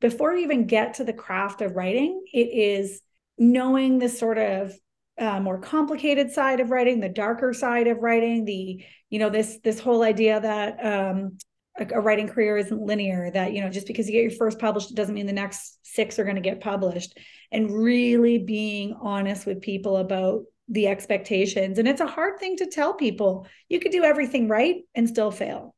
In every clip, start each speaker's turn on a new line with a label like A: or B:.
A: before you even get to the craft of writing, it is knowing the sort of uh, more complicated side of writing, the darker side of writing, the you know this this whole idea that um, a, a, writing career isn't linear. That you know just because you get your first published, it doesn't mean the next six are going to get published. And really being honest with people about the expectations. And it's a hard thing to tell people. You could do everything right and still fail.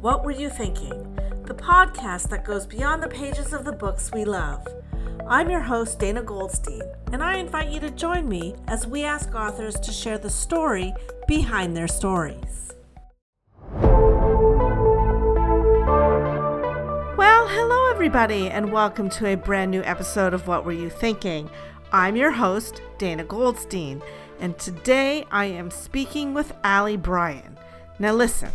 B: What Were You Thinking? The podcast that goes beyond the pages of the books we love. I'm your host, Dana Goldstein, and I invite you to join me as we ask authors to share the story behind their stories. Well, hello, everybody, and welcome to a brand new episode of What Were You Thinking? I'm your host, Dana Goldstein, and today I am speaking with Ali Bryan. Now, listen,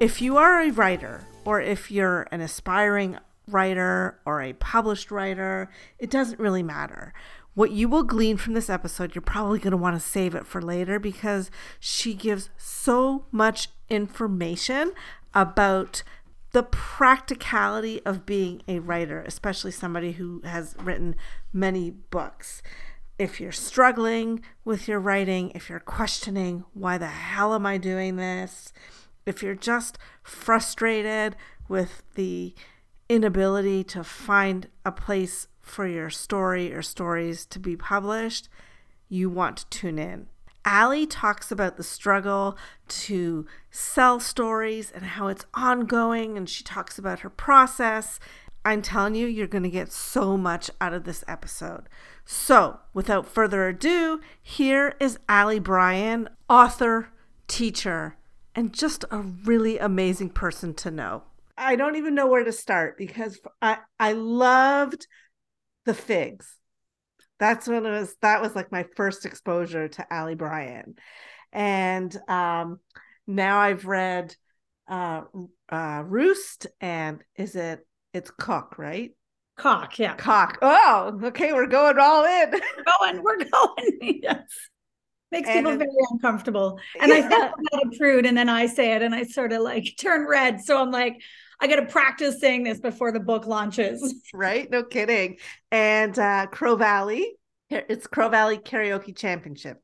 B: if you are a writer, or if you're an aspiring writer or a published writer, it doesn't really matter. What you will glean from this episode, you're probably going to want to save it for later because she gives so much information about the practicality of being a writer, especially somebody who has written many books. If you're struggling with your writing, if you're questioning, why the hell am I doing this? If you're just frustrated with the inability to find a place for your story or stories to be published, you want to tune in. Ali talks about the struggle to sell stories and how it's ongoing, and she talks about her process. I'm telling you, you're going to get so much out of this episode. So, without further ado, here is Ali Bryan, author, teacher, and just a really amazing person to know. I don't even know where to start because I I loved the Figgs. That's when it was that was like my first exposure to Ali Bryan. And um now I've read uh uh Roost and is it it's Coq, right?
A: Coq, yeah.
B: Coq. Oh, okay, we're going all in.
A: We're going, we're going. yes makes and people very uncomfortable. And yeah. I think about a prude, and then I say it, and I sort of like turn red. So I'm like, I got to practice saying this before the book launches.
B: Right? No kidding. And uh, Crow Valley, it's Crow Valley Karaoke Championship.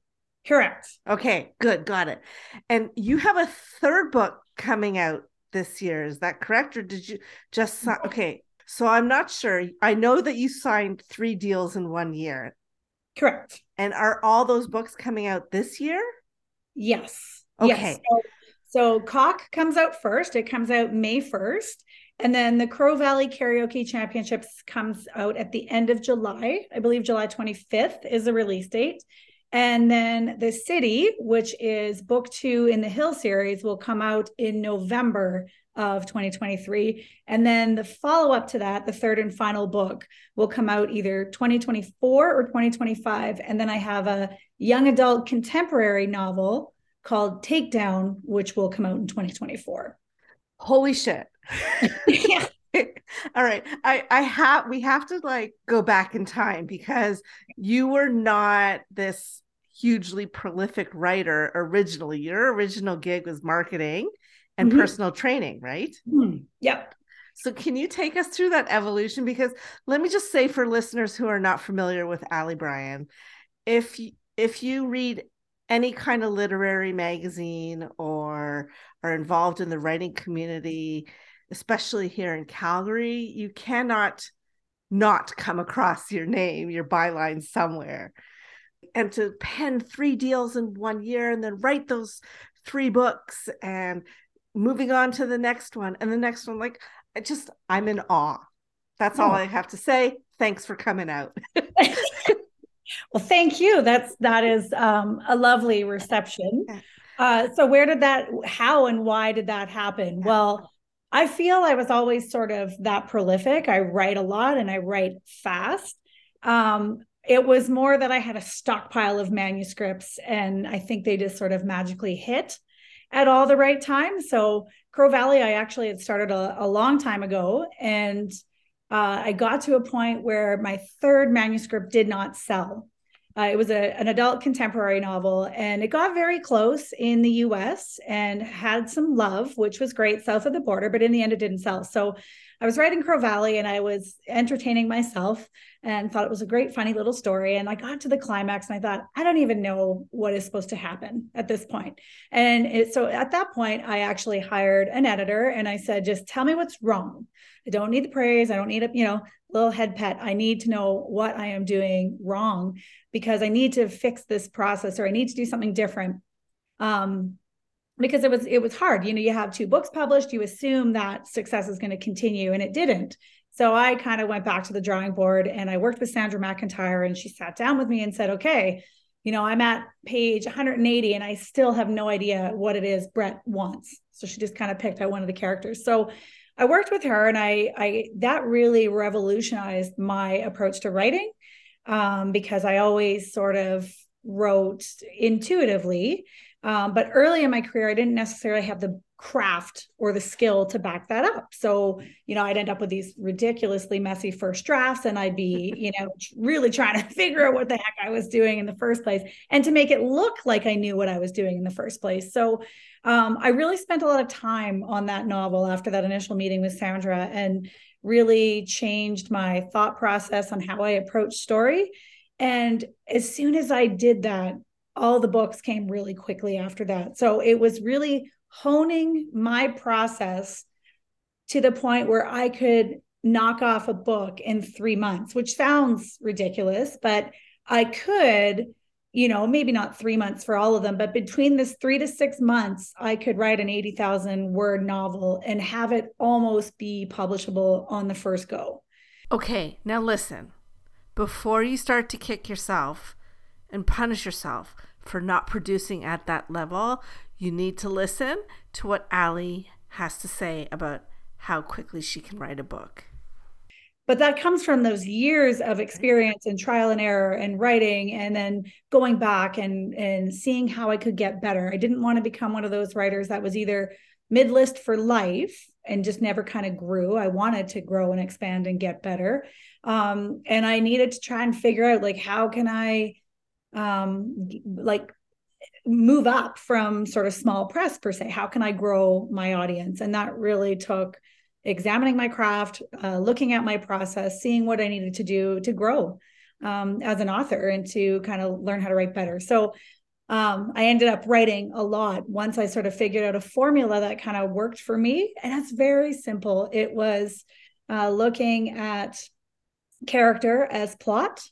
A: Correct.
B: Okay, good, got it. And you have a third book coming out this year. Is that correct, or did you just sign? okay? So I'm not sure. I know that you signed three deals in one year.
A: Correct.
B: And are all those books coming out this year?
A: Yes.
B: Okay.
A: Yes. So, so Coq comes out first. It comes out May 1st. And then the Crow Valley Karaoke Championships comes out at the end of July. I believe July 25th is the release date. And then The City, which is book two in the Hill series, will come out in November of 2023. And then the follow up to that, the third and final book, will come out either 2024 or 2025. And then I have a young adult contemporary novel called Takedown, which will come out in 2024.
B: Holy shit. yeah. All right. I I have we have to like go back in time because you were not this hugely prolific writer originally. Your original gig was marketing and mm-hmm. personal training, right?
A: Mm-hmm. Yep.
B: So can you take us through that evolution? Because let me just say for listeners who are not familiar with Ali Bryan, if you, if you read any kind of literary magazine or are involved in the writing community, especially here in Calgary, you cannot not come across your name, your byline somewhere. And to pen three deals in one year and then write those three books and moving on to the next one and the next one like I just i'm in awe. That's oh. all i have to say. Thanks for coming out.
A: Well thank you. That's that is um, a lovely reception. Uh, so where did that how and why did that happen? Well i feel i was always sort of that prolific. I write a lot and i write fast. Um, it was more that i had a stockpile of manuscripts and i think they just sort of magically hit at all the right time. So Crow Valley, I actually had started a, a long time ago, and uh, I got to a point where my third manuscript did not sell. Uh, it was a, an adult contemporary novel, and it got very close in the US and had some love, which was great south of the border, but in the end, it didn't sell. So I was writing Crow Valley and I was entertaining myself and thought it was a great, funny little story. And I got to the climax and I thought, I don't even know what is supposed to happen at this point. And it, so at that point, I actually hired an editor and I said, just tell me what's wrong. I don't need the praise. I don't need a, you know, little head pet. I need to know what I am doing wrong because I need to fix this process or I need to do something different. Um, because it was it was hard. You know you have two books published you assume that success is going to continue and it didn't. So i kind of went back to the drawing board and i worked with sandra mcintyre and she sat down with me and said okay you know i'm at page 180 and i still have no idea what it is brett wants. So she just kind of picked out one of the characters. So i worked with her and i i that really revolutionized my approach to writing um, because i always sort of wrote intuitively um, but early in my career, I didn't necessarily have the craft or the skill to back that up. So, you know, I'd end up with these ridiculously messy first drafts and I'd be, you know, really trying to figure out what the heck I was doing in the first place and to make it look like I knew what I was doing in the first place. So, um, I really spent a lot of time on that novel after that initial meeting with Sandra and really changed my thought process on how I approach story. And as soon as I did that, all the books came really quickly after that. So it was really honing my process to the point where I could knock off a book in three months, which sounds ridiculous, but I could, you know, maybe not three months for all of them, but between this three to six months, I could write an 80,000 word novel and have it almost be publishable on the first go.
B: Okay, now listen. Before you start to kick yourself, and punish yourself for not producing at that level, you need to listen to what Ali has to say about how quickly she can write a book.
A: But that comes from those years of experience and trial and error and writing and then going back and and seeing how I could get better. I didn't want to become one of those writers that was either mid-list for life and just never kind of grew. I wanted to grow and expand and get better. Um, and I needed to try and figure out like how can I um, like move up from sort of small press per se. How can i grow my audience? And that really took examining my craft uh, looking at my process seeing what i needed to do to grow um, as an author and to kind of learn how to write better. So um, i ended up writing a lot once i sort of figured out a formula that kind of worked for me. And it's very simple. It was uh, looking at character as plot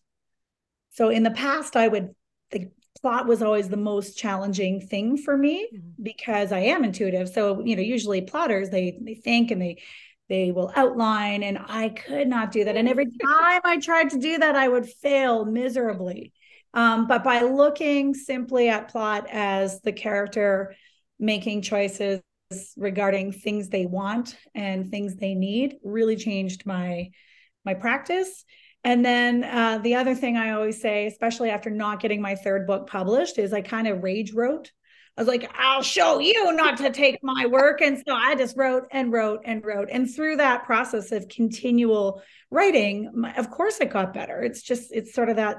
A: so in the past, I would, the plot was always the most challenging thing for me mm-hmm. because I am intuitive. So, you know, usually plotters, they, they think and they, they will outline and I could not do that. And every time I tried to do that, I would fail miserably. Um, but by looking simply at plot as the character making choices regarding things they want and things they need really changed my my practice and then uh, the other thing I always say, especially after not getting my third book published, is I kind of rage wrote. I was like, I'll show you not to take my work. And so I just wrote and wrote and wrote. And through that process of continual writing, of course, it got better. It's just, it's sort of that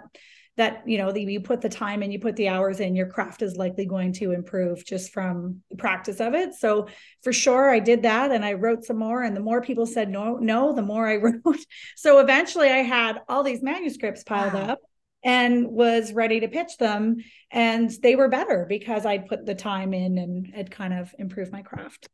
A: that you know the, you put the time and you put the hours in your craft is likely going to improve just from the practice of it. So for sure i did that and i wrote some more and the more people said no no the more i wrote. So eventually i had all these manuscripts piled wow. up and was ready to pitch them and they were better because i'd put the time in and had kind of improved my craft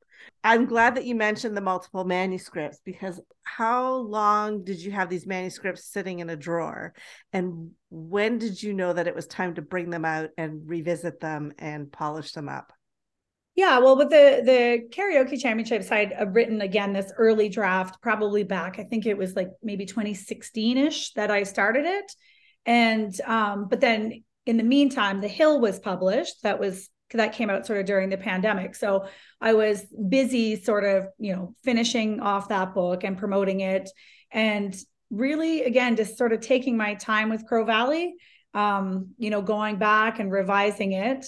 B: I'm glad that you mentioned the multiple manuscripts because how long did you have these manuscripts sitting in a drawer? And when did you know that it was time to bring them out and revisit them and polish them up?
A: Yeah, well, with the the karaoke championships, I'd written again this early draft, probably back. I think it was like maybe 2016 ish that I started it, and um, but then in the meantime, The Hill was published. That was that came out sort of during the pandemic. So I was busy sort of, you know, finishing off that book and promoting it. And really, again, just sort of taking my time with Crow Valley, um, you know, going back and revising it.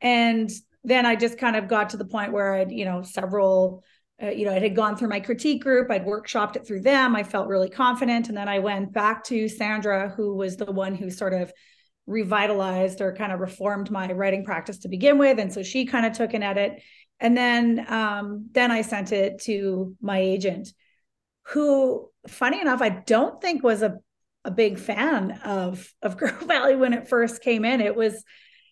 A: And then I just kind of got to the point where I'd, you know, several, uh, you know, it had gone through my critique group. I'd workshopped it through them. I felt really confident. And then I went back to Sandra, who was the one who sort of revitalized or kind of reformed my writing practice to begin with. And so she kind of took an edit. And then um, then I sent it to my agent, who, funny enough, I don't think was a, a big fan of of Crow Valley when it first came in. It was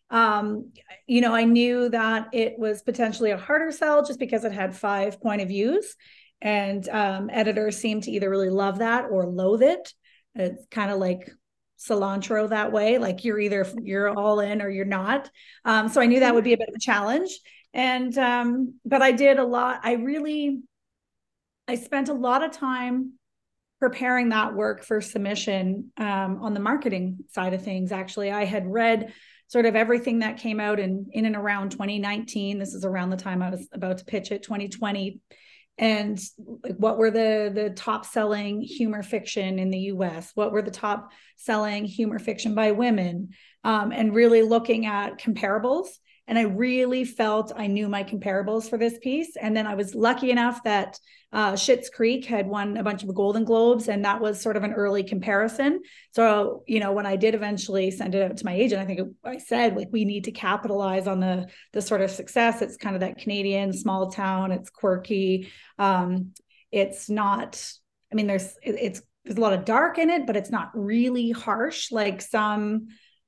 A: um, you know, I knew that it was potentially a harder sell just because it had five point of views. And um, editors seem to either really love that or loathe it. It's kind of like cilantro that way. Like you're either you're all in or you're not. Um, so I knew that would be a bit of a challenge. And um, but I did a lot. I really I spent a lot of time preparing that work for submission um, on the marketing side of things. Actually, I had read sort of everything that came out in in and around 2019 this is around the time i was about to pitch it 2020 and what were the the top selling humor fiction in the us what were the top selling humor fiction by women? Um, and really looking at comparables and I really felt I knew my comparables for this piece. And then I was lucky enough that uh, Schitt's Creek had won a bunch of Golden Globes, and that was sort of an early comparison. So, you know, when I did eventually send it out to my agent, I think I said like we need to capitalize on the the sort of success. It's kind of that Canadian small town. It's quirky. Um, it's not. I mean, there's it, it's there's a lot of dark in it, but it's not really harsh like some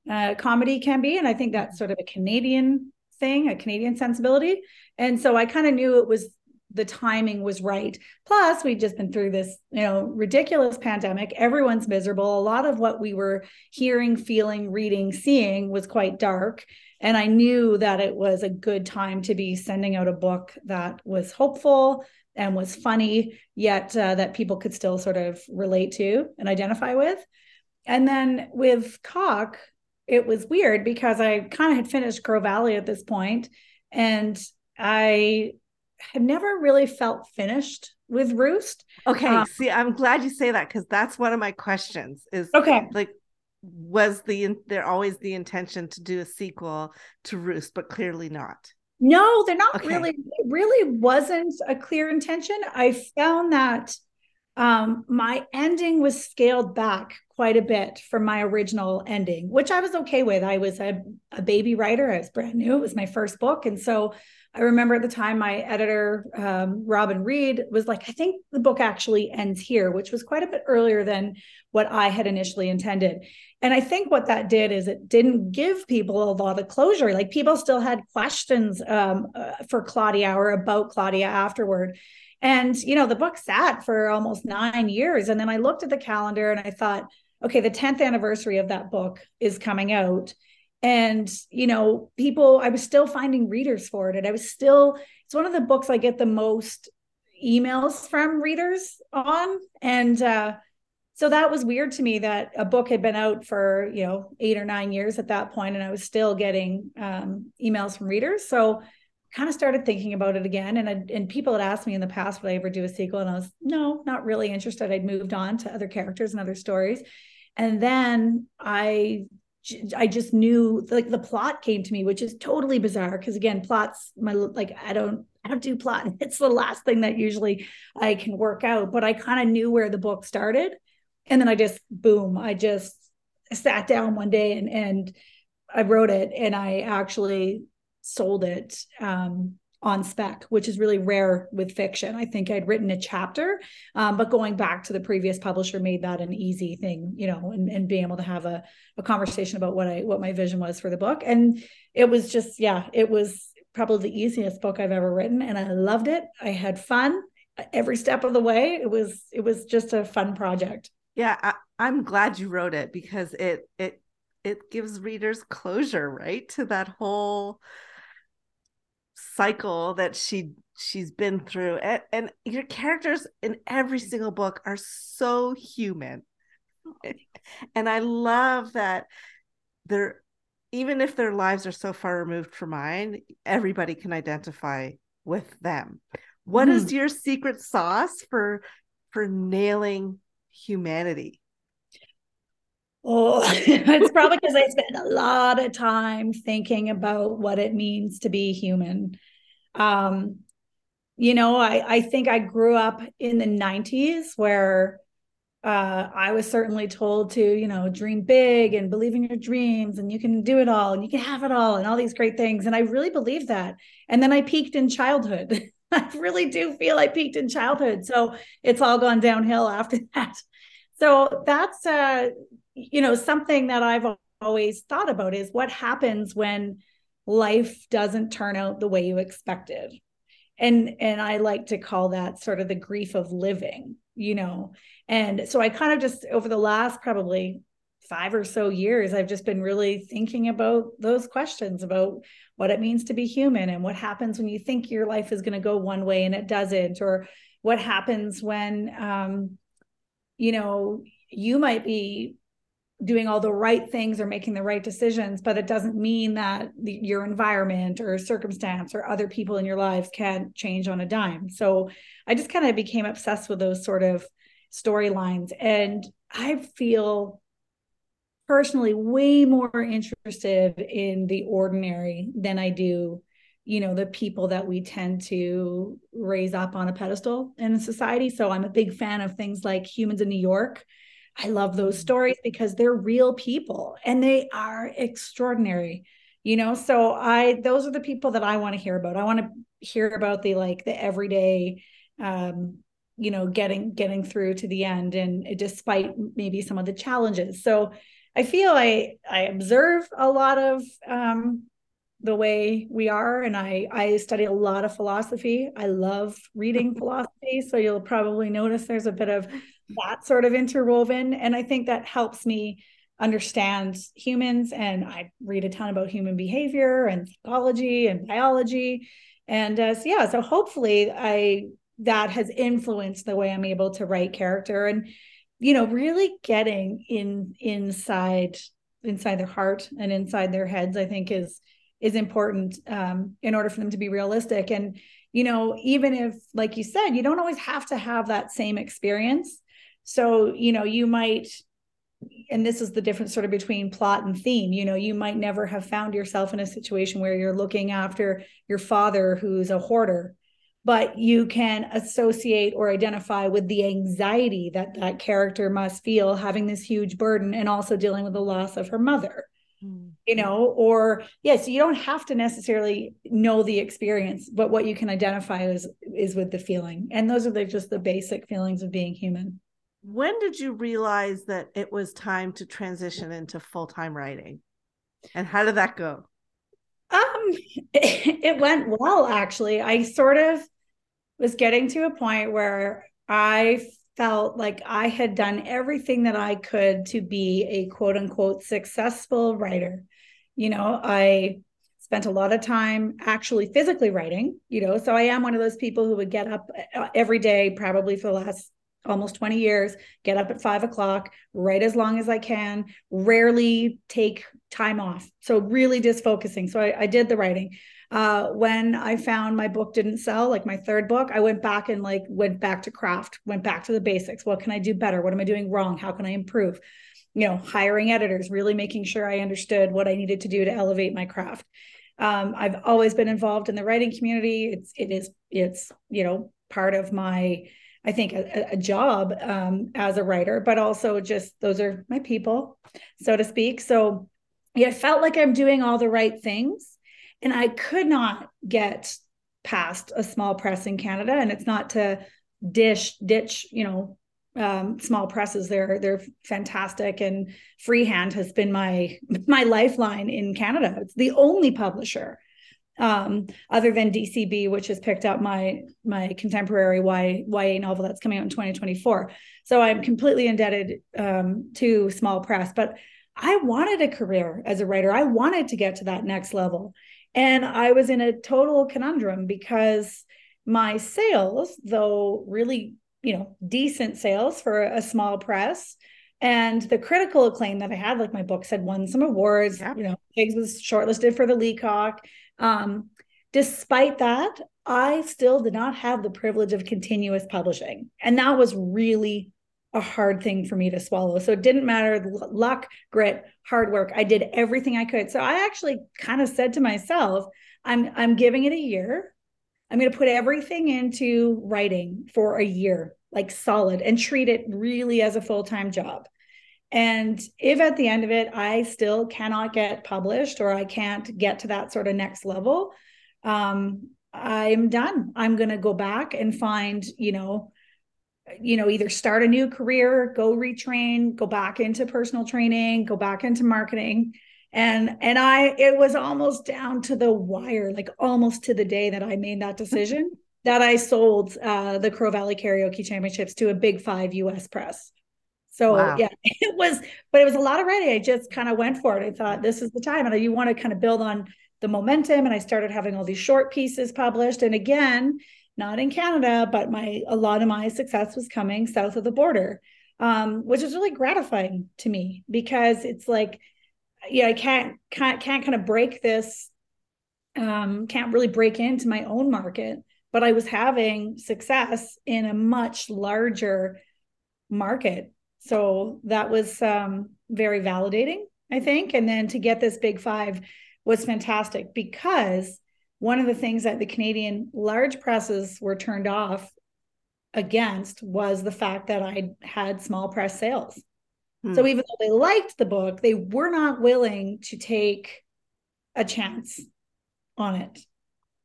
A: uh, comedy can be. And I think that's sort of a Canadian thing, a Canadian sensibility. And so I kind of knew it was the timing was right. Plus, we'd just been through this, you know, ridiculous pandemic. Everyone's miserable. A lot of what we were hearing, feeling, reading, seeing was quite dark. And I knew that it was a good time to be sending out a book that was hopeful and was funny, yet uh, that people could still sort of relate to and identify with. And then with Coq, it was weird because I kind of had finished Crow Valley at this point, and I had never really felt finished with Roost.
B: Okay, um, see, I'm glad you say that because that's one of my questions. Is
A: okay,
B: like was the there always the intention to do a sequel to Roost, but clearly not.
A: No, they're not okay. really. It really wasn't a clear intention. I found that um, my ending was scaled back quite a bit from my original ending, which I was okay with. I was a, a baby writer, I was brand new, it was my first book. And so I remember at the time my editor, um, Robin Reed, was like, I think the book actually ends here, which was quite a bit earlier than what I had initially intended. And I think what that did is it didn't give people a lot of closure. Like people still had questions um, uh, for Claudia or about Claudia afterward. And, you know, the book sat for almost nine years. And then I looked at the calendar and I thought, okay, the 10th anniversary of that book is coming out. And, you know, people, I was still finding readers for it. And I was still, it's one of the books I get the most emails from readers on. And, uh, so that was weird to me that a book had been out for you know eight or nine years at that point and i was still getting um, emails from readers so kind of started thinking about it again. And I, and people had asked me in the past would I ever do a sequel? And I was no not really interested. I'd moved on to other characters and other stories. And then I I just knew like the plot came to me which is totally bizarre. Because again plots my like I don't I don't do plot. It's the last thing that usually I can work out. But I kind of knew where the book started. And then I just boom I just sat down one day and and I wrote it. And I actually sold it um, on spec, which is really rare with fiction. I think I'd written a chapter, um, but going back to the previous publisher made that an easy thing, you know, and, and being able to have a, a conversation about what I what my vision was for the book. And it was just, yeah, it was probably the easiest book I've ever written. And I loved it. I had fun every step of the way. It was it was just a fun project.
B: Yeah, I, I'm glad you wrote it because it it it gives readers closure, right? To that whole cycle that she she's been through. And, and your characters in every single book are so human. And i love that they're even if their lives are so far removed from mine everybody can identify with them. What mm. is your secret sauce for for nailing humanity
A: Oh, it's probably because I spent a lot of time thinking about what it means to be human. Um, you know, I, I think I grew up in the 90s where uh, I was certainly told to, you know, dream big and believe in your dreams and you can do it all and you can have it all and all these great things. And I really believed that. And then I peaked in childhood. I really do feel I peaked in childhood. So it's all gone downhill after that. So that's, uh, you know, something that I've always thought about is what happens when life doesn't turn out the way you expected. And, and I like to call that sort of the grief of living, you know, and so I kind of just over the last probably five or so years, I've just been really thinking about those questions about what it means to be human and what happens when you think your life is going to go one way and it doesn't, or what happens when, um, you know, you might be doing all the right things or making the right decisions, but it doesn't mean that the, your environment or circumstance or other people in your lives can change on a dime. So I just kind of became obsessed with those sort of storylines. And I feel personally way more interested in the ordinary than I do, you know, the people that we tend to raise up on a pedestal in society. So I'm a big fan of things like Humans in New York. I love those stories because they're real people and they are extraordinary you know? So i those are the people that i want to hear about. I want to hear about the like the everyday um you know getting getting through to the end and despite maybe some of the challenges. So i feel i i observe a lot of um the way we are and i i study a lot of philosophy. I love reading philosophy so you'll probably notice there's a bit of that sort of interwoven. And i think that helps me understand humans. And i read a ton about human behavior and psychology and biology. And uh, so yeah so hopefully i that has influenced the way I'm able to write character and you know really getting in inside inside their heart and inside their heads I think is is important um, in order for them to be realistic. And you know even if like you said you don't always have to have that same experience so you know you might and this is the difference sort of between plot and theme you know you might never have found yourself in a situation where you're looking after your father who's a hoarder. But you can associate or identify with the anxiety that that character must feel having this huge burden and also dealing with the loss of her mother mm-hmm. you know or yes you don't have to necessarily know the experience but what you can identify is is with the feeling. And those are the, just the basic feelings of being human
B: when did you realize that it was time to transition into full-time writing and how did that go
A: um, it, went well actually. I sort of was getting to a point where I felt like I had done everything that I could to be a quote unquote successful writer. You know, I spent a lot of time actually physically writing, you know, so I am one of those people who would get up uh, every day, probably for the last almost 20 years, get up at five o'clock, write as long as I can, rarely take time off. So really just focusing. So I, I did the writing. Uh, when I found my book didn't sell, like my third book, I went back and like went back to craft, went back to the basics. What can I do better? What am I doing wrong? How can I improve? You know, hiring editors, really making sure I understood what I needed to do to elevate my craft. Um, I've always been involved in the writing community. It's it is it's you know part of my I think a, a job um, as a writer, but also just those are my people, so to speak. So yeah, it felt like I'm doing all the right things, and I could not get past a small press in Canada. And it's not to dish ditch, you know, um, small presses. They're they're fantastic, and Freehand has been my my lifeline in Canada. It's the only publisher um, other than DCB, which has picked up my my contemporary y, YA novel that's coming out in 2024. So I'm completely indebted um, to Small Press, but I wanted a career as a writer. I wanted to get to that next level, and I was in a total conundrum because my sales, though really you know decent sales for a small press, and the critical acclaim that I had, like my books had won some awards. Yeah. You know, Figgs was shortlisted for the Leacock. Um, despite that, I still did not have the privilege of continuous publishing. And that was really a hard thing for me to swallow. So it didn't matter luck, grit, hard work. I did everything I could. So I actually kind of said to myself, I'm I'm giving it a year. I'm going to put everything into writing for a year like solid and treat it really as a full-time job. And if at the end of it, I still cannot get published or I can't get to that sort of next level, um, I'm done. I'm going to go back and find, you know, you know, either start a new career, go retrain, go back into personal training, go back into marketing. And and I it was almost down to the wire, like almost to the day that I made that decision that I sold uh, the Crow Valley Karaoke Championships to a Big Five U.S. press. So wow. yeah, it was, but it was a lot of writing. I just kind of went for it. I thought this is the time, and you want to kind of build on the momentum. And I started having all these short pieces published. And again, not in Canada, but my a lot of my success was coming south of the border, um, which is really gratifying to me because it's like, yeah, I can't can't can't kind of break this, um, can't really break into my own market, but I was having success in a much larger market so that was um, very validating, I think. And then to get this big five was fantastic because one of the things that the Canadian large presses were turned off against was the fact that I had small press sales. Hmm. So even though they liked the book, they were not willing to take a chance on it.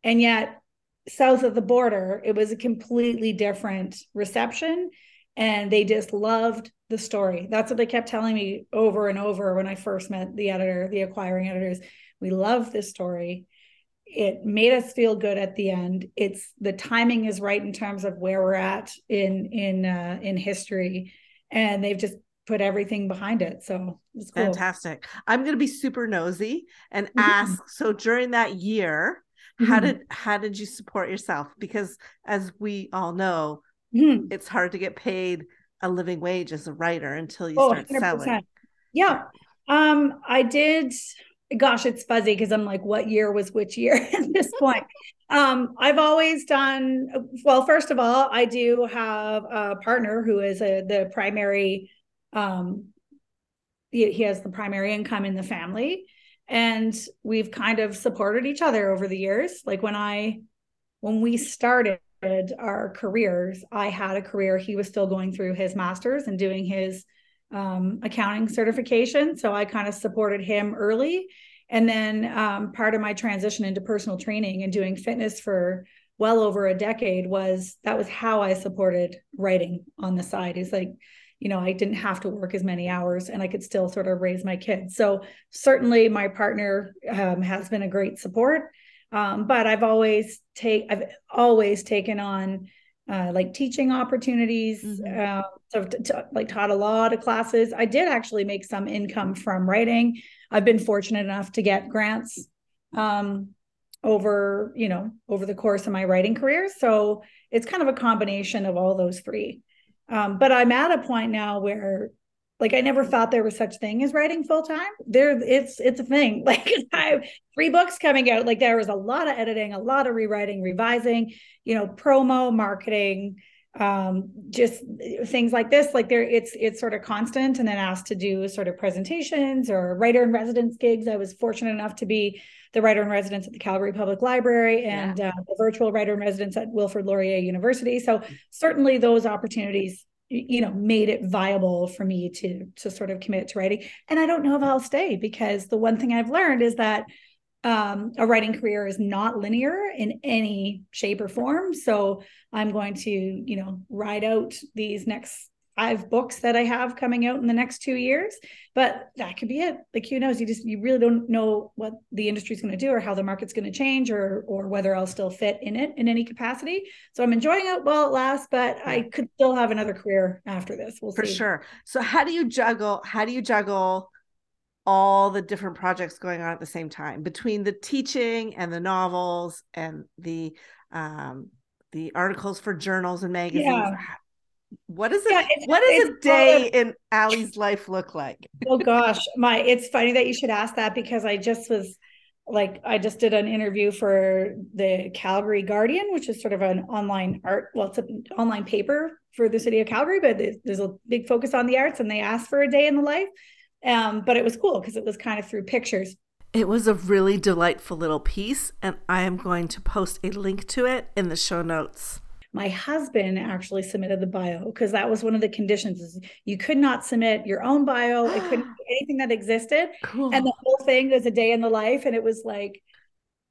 A: And yet, south of the border, it was a completely different reception. And they just loved the story. That's what they kept telling me over and over when I first met the editor, the acquiring editors. We love this story. It made us feel good at the end. It's the timing is right in terms of where we're at in in uh, in history, and they've just put everything behind it. So it's cool.
B: fantastic. I'm going to be super nosy and mm-hmm. ask. So during that year, mm-hmm. how did how did you support yourself? Because as we all know, mm-hmm. it's hard to get paid a living wage as a writer until you oh, start 100%. selling.
A: Yeah. Um, I did gosh, it's fuzzy because I'm like, what year was which year at this point? um, I've always done well, first of all, I do have a partner who is a the primary um he, he has the primary income in the family and we've kind of supported each other over the years. Like when I when we started our careers, I had a career. He was still going through his master's and doing his um, accounting certification. So I kind of supported him early. And then um, part of my transition into personal training and doing fitness for well over a decade was that was how I supported writing on the side. Is like, you know, I didn't have to work as many hours and I could still sort of raise my kids. So certainly my partner um, has been a great support. Um, but I've always take I've always taken on uh, like teaching opportunities. Mm-hmm. Uh, so t- t- like taught a lot of classes. I did actually make some income from writing. I've been fortunate enough to get grants um, over you know over the course of my writing career. So it's kind of a combination of all those three. Um, but I'm at a point now where like I never thought there was such thing as writing full time. There, it's it's a thing. Like I have three books coming out. Like there was a lot of editing, a lot of rewriting, revising. You know, promo, marketing, um, just things like this. Like there, it's it's sort of constant. And then asked to do sort of presentations or writer in residence gigs. I was fortunate enough to be the writer in residence at the Calgary Public Library and yeah. uh, the virtual writer in residence at Wilfrid Laurier University. So certainly those opportunities you know made it viable for me to to sort of commit to writing. And i don't know if i'll stay because the one thing i've learned is that um, a writing career is not linear in any shape or form. So i'm going to you know ride out these next five books that I have coming out in the next two years. But that could be it. Like who knows? You just you really don't know what the industry is going to do or how the market's going to change or or whether I'll still fit in it in any capacity. So I'm enjoying it while it lasts, but I could still have another career after this. We'll see.
B: for
A: see.
B: sure. So how do you juggle? How do you juggle? all the different projects going on at the same time between the teaching and the novels and the um the articles for journals and magazines yeah what is it yeah, what does a day in Ali's life look like?
A: oh gosh, my it's funny that you should ask that because I just was like I just did an interview for the Calgary Guardian, which is sort of an online art, well, it's an online paper for the city of Calgary, but there's a big focus on the arts, and they asked for a day in the life. Um, but it was cool because it was kind of through pictures.
B: It was a really delightful little piece, and I am going to post a link to it in the show notes.
A: My husband actually submitted the bio because that was one of the conditions is you could not submit your own bio. It couldn't be anything that existed. Cool. and the whole thing was a day in the life and it was like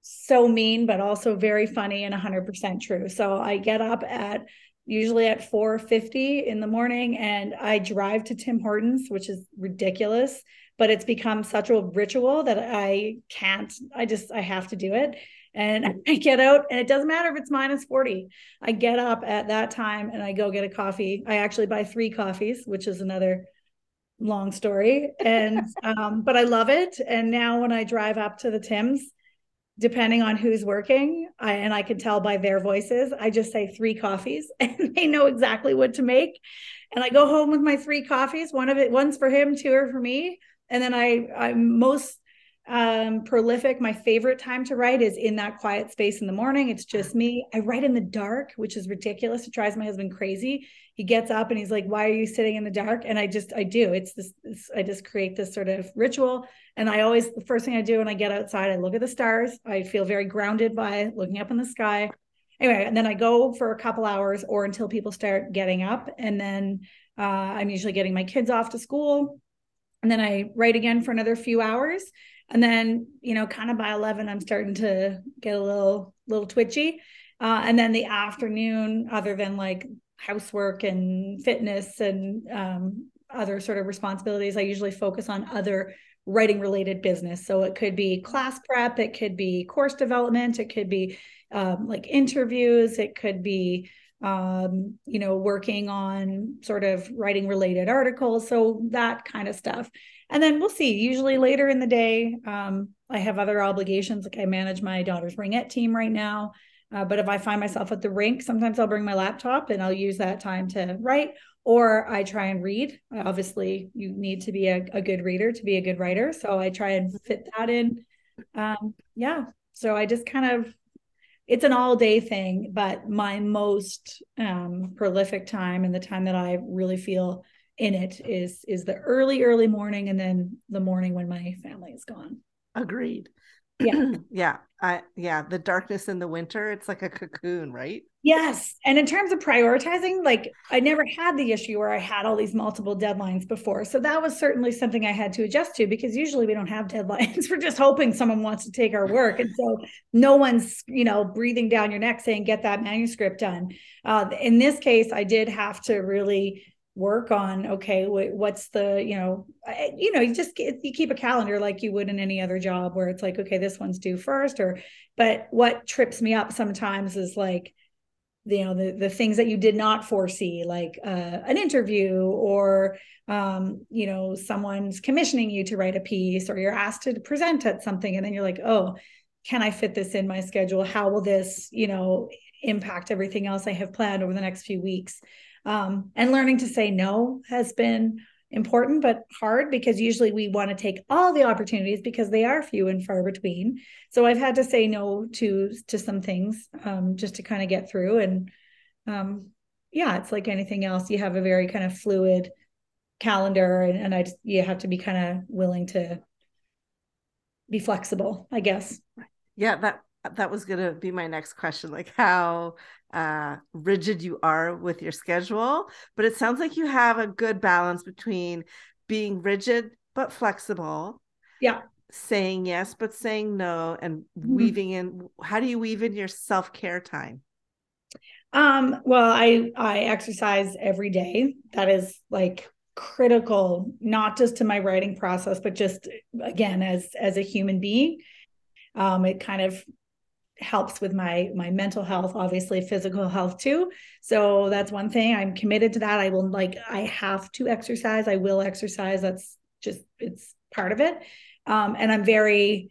A: so mean but also very funny and 100% true. So i get up at usually at 4:50 in the morning and I drive to Tim Hortons which is ridiculous but it's become such a ritual that I can't I just I have to do it and I get out and it doesn't matter if it's minus 40 I get up at that time and I go get a coffee. I actually buy 3 coffees which is another long story. And um but I love it. And now when I drive up to the Tims depending on who's working I, and i can tell by their voices i just say three coffees and they know exactly what to make. And i go home with my three coffees one of it one's for him two are for me. And then i i'm most um, prolific. My favorite time to write is in that quiet space in the morning. It's just me. I write in the dark which is ridiculous. It drives my husband crazy. He gets up and he's like why are you sitting in the dark? And i just i do. It's this, this i just create this sort of ritual. And i always the first thing i do when i get outside i look at the stars. I feel very grounded by looking up in the sky. Anyway and then i go for a couple hours or until people start getting up. And then uh, i'm usually getting my kids off to school. And then i write again for another few hours and then you know kind of by 11 i'm starting to get a little little twitchy. Uh, and then the afternoon other than like housework and fitness and um, other sort of responsibilities i usually focus on other writing related business. So it could be class prep it could be course development it could be um, like interviews it could be um, you know working on sort of writing related articles. So that kind of stuff and then we'll see. Usually later in the day, um, I have other obligations. Like I manage my daughter's ringette team right now. Uh, but if I find myself at the rink, sometimes I'll bring my laptop and I'll use that time to write, or I try and read. Obviously, you need to be a, a good reader to be a good writer. So I try and fit that in. Um, yeah. So I just kind of, it's an all day thing, but my most um, prolific time and the time that I really feel in it is is the early early morning and then the morning when my family is gone.
B: Agreed.
A: Yeah.
B: Yeah i yeah the darkness in the winter it's like a cocoon right?
A: Yes and in terms of prioritizing like i never had the issue where i had all these multiple deadlines before so that was certainly something i had to adjust to because usually we don't have deadlines. We're just hoping someone wants to take our work and so no one's you know breathing down your neck saying get that manuscript done. Uh, in this case i did have to really work on okay what's the you know you know you just you keep a calendar like you would in any other job where it's like okay this one's due first or but what trips me up sometimes is like you know the the things that you did not foresee like uh, an interview or um, you know someone's commissioning you to write a piece or you're asked to present at something and then you're like oh can i fit this in my schedule? How will this you know impact everything else i have planned over the next few weeks um, and learning to say no has been important but hard because usually we want to take all the opportunities because they are few and far between. So i've had to say no to to some things um, just to kind of get through. And um, yeah it's like anything else. You have a very kind of fluid calendar and, and i just, you have to be kind of willing to be flexible i guess.
B: Yeah that that was going to be my next question like how uh, rigid you are with your schedule but it sounds like you have a good balance between being rigid but flexible.
A: Yeah.
B: Saying yes but saying no and mm-hmm. weaving in how do you weave in your self-care time?
A: Um well i i exercise every day. That is like critical not just to my writing process but just again as as a human being. Um it kind of helps with my my mental health obviously physical health too. So that's one thing. I'm committed to that. I will like i have to exercise. I will exercise. That's just it's part of it. Um, and i'm very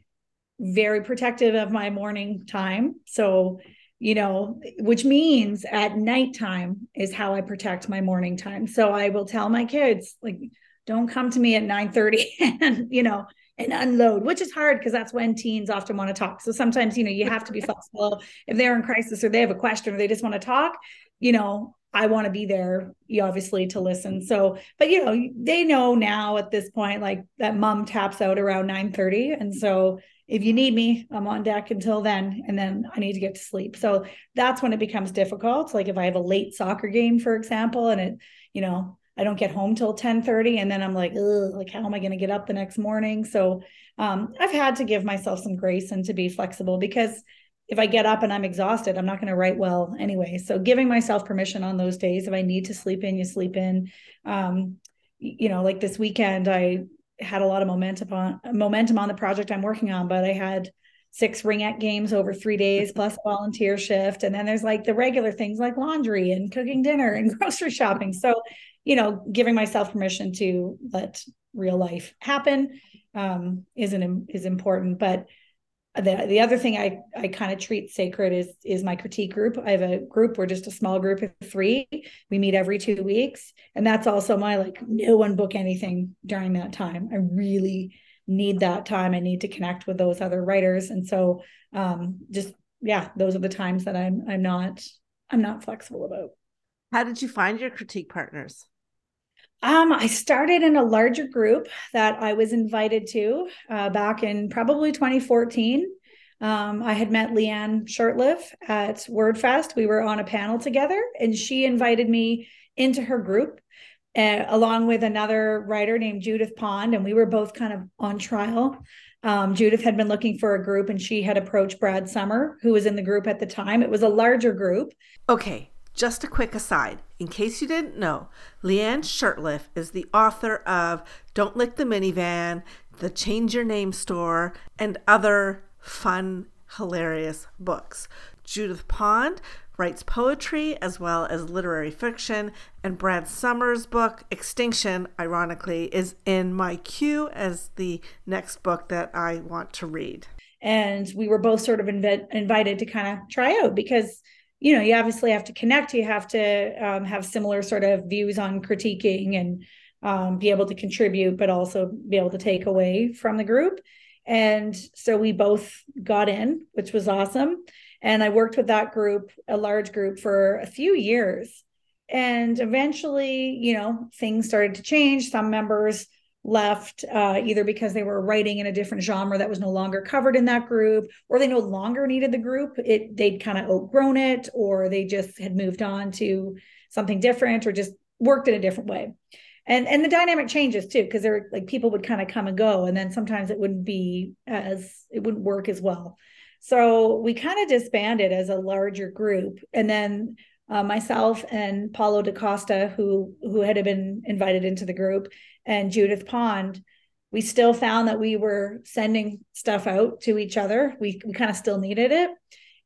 A: very protective of my morning time. So you know which means at nighttime is how i protect my morning time. So i will tell my kids like don't come to me at 9 30 and you know and unload, which is hard because that's when teens often want to talk. So sometimes, you know, you have to be flexible if they're in crisis or they have a question or they just want to talk, you know, I want to be there, you obviously, to listen. So, but you know, they know now at this point, like that mom taps out around 9 30. And so if you need me, I'm on deck until then, and then I need to get to sleep. So that's when it becomes difficult. Like if I have a late soccer game, for example, and it, you know, I don't get home till 10 30, and then I'm like, like, how am I going to get up the next morning? So um, I've had to give myself some grace and to be flexible because if I get up and I'm exhausted, I'm not going to write well anyway. So giving myself permission on those days, if I need to sleep in, you sleep in. Um, you know, like this weekend, I had a lot of momentum on momentum on the project I'm working on, but I had six ringette games over three days plus volunteer shift. And then there's like the regular things like laundry and cooking dinner and grocery shopping. So, you know, giving myself permission to let real life happen um, is an, is important. But the the other thing I I kind of treat sacred is is my critique group. I have a group. We're just a small group of three. We meet every two weeks, and that's also my like no one book anything during that time. I really need that time. I need to connect with those other writers, and so um, just yeah, those are the times that I'm I'm not I'm not flexible about.
B: How did you find your critique partners?
A: Um, I started in a larger group that I was invited to uh, back in probably 2014. Um, I had met Leanne Shirtliffe at WordFest. We were on a panel together, and she invited me into her group uh, along with another writer named Judith Pond, and we were both kind of on trial. Um, Judith had been looking for a group, and she had approached Brad Somer, who was in the group at the time. It was a larger group.
B: Okay, just a quick aside, in case you didn't know, Leanne Shirtliffe is the author of Don't Lick the Minivan, The Change Your Name Store, and other fun, hilarious books. Judith Pond writes poetry as well as literary fiction, and Brad Somer's book, Extinction, ironically, is in my queue as the next book that I want to read.
A: And we were both sort of inv- invited to kind of try out because you know you obviously have to connect you have to um, have similar sort of views on critiquing and um, be able to contribute but also be able to take away from the group. And so we both got in which was awesome. And i worked with that group a large group for a few years. And eventually you know things started to change. Some members left uh, either because they were writing in a different genre that was no longer covered in that group or they no longer needed the group it they'd kind of outgrown it or they just had moved on to something different or just worked in a different way. And and the dynamic changes too because there like people would kind of come and go and then sometimes it wouldn't be as it wouldn't work as well. So we kind of disbanded as a larger group and then uh, myself and Paulo da Costa, who who had been invited into the group, and Judith Pond, we still found that we were sending stuff out to each other. We, we kind of still needed it.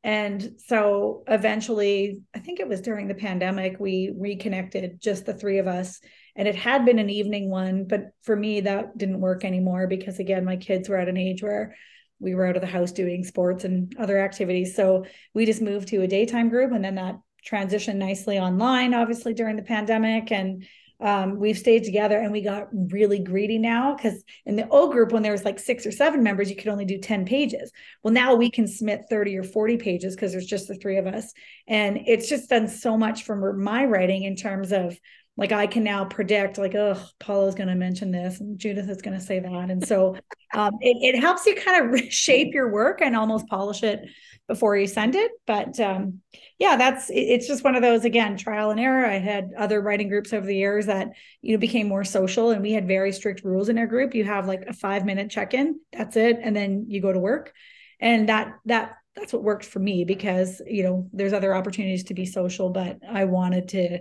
A: And so eventually, I think it was during the pandemic, we reconnected, just the three of us. And it had been an evening one, but for me, that didn't work anymore because, again, my kids were at an age where we were out of the house doing sports and other activities. So we just moved to a daytime group. And then that transitioned nicely online, obviously, during the pandemic. And um, we've stayed together and we got really greedy now because in the old group, when there was like six or seven members, you could only do 10 pages. Well, now we can submit 30 or 40 pages because there's just the three of us. And it's just done so much for my writing in terms of like I can now predict like, oh, Paulo's going to mention this and Judith is going to say that. And so um, it, it helps you kind of shape your work and almost polish it before you send it. But um, yeah, that's it's just one of those again trial and error. I had other writing groups over the years that you know became more social, and we had very strict rules in our group. You have like a five minute check in, that's it, and then you go to work, and that that that's what worked for me because you know there's other opportunities to be social, but I wanted to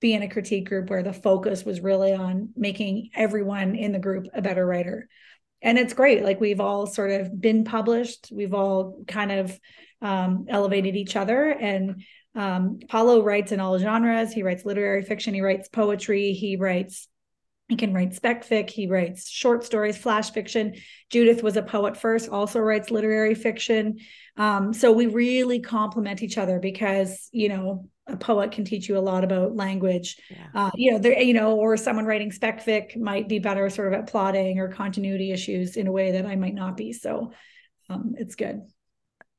A: be in a critique group where the focus was really on making everyone in the group a better writer and it's great like we've all sort of been published we've all kind of um, elevated each other. And um, paulo writes in all genres he writes literary fiction he writes poetry he writes he can write spec fic he writes short stories flash fiction. Judith was a poet first also writes literary fiction. Um, so we really complement each other because you know a poet can teach you a lot about language. Yeah. Uh, you know, there, you know, or someone writing spec fic might be better sort of at plotting or continuity issues in a way that I might not be. So um, it's good.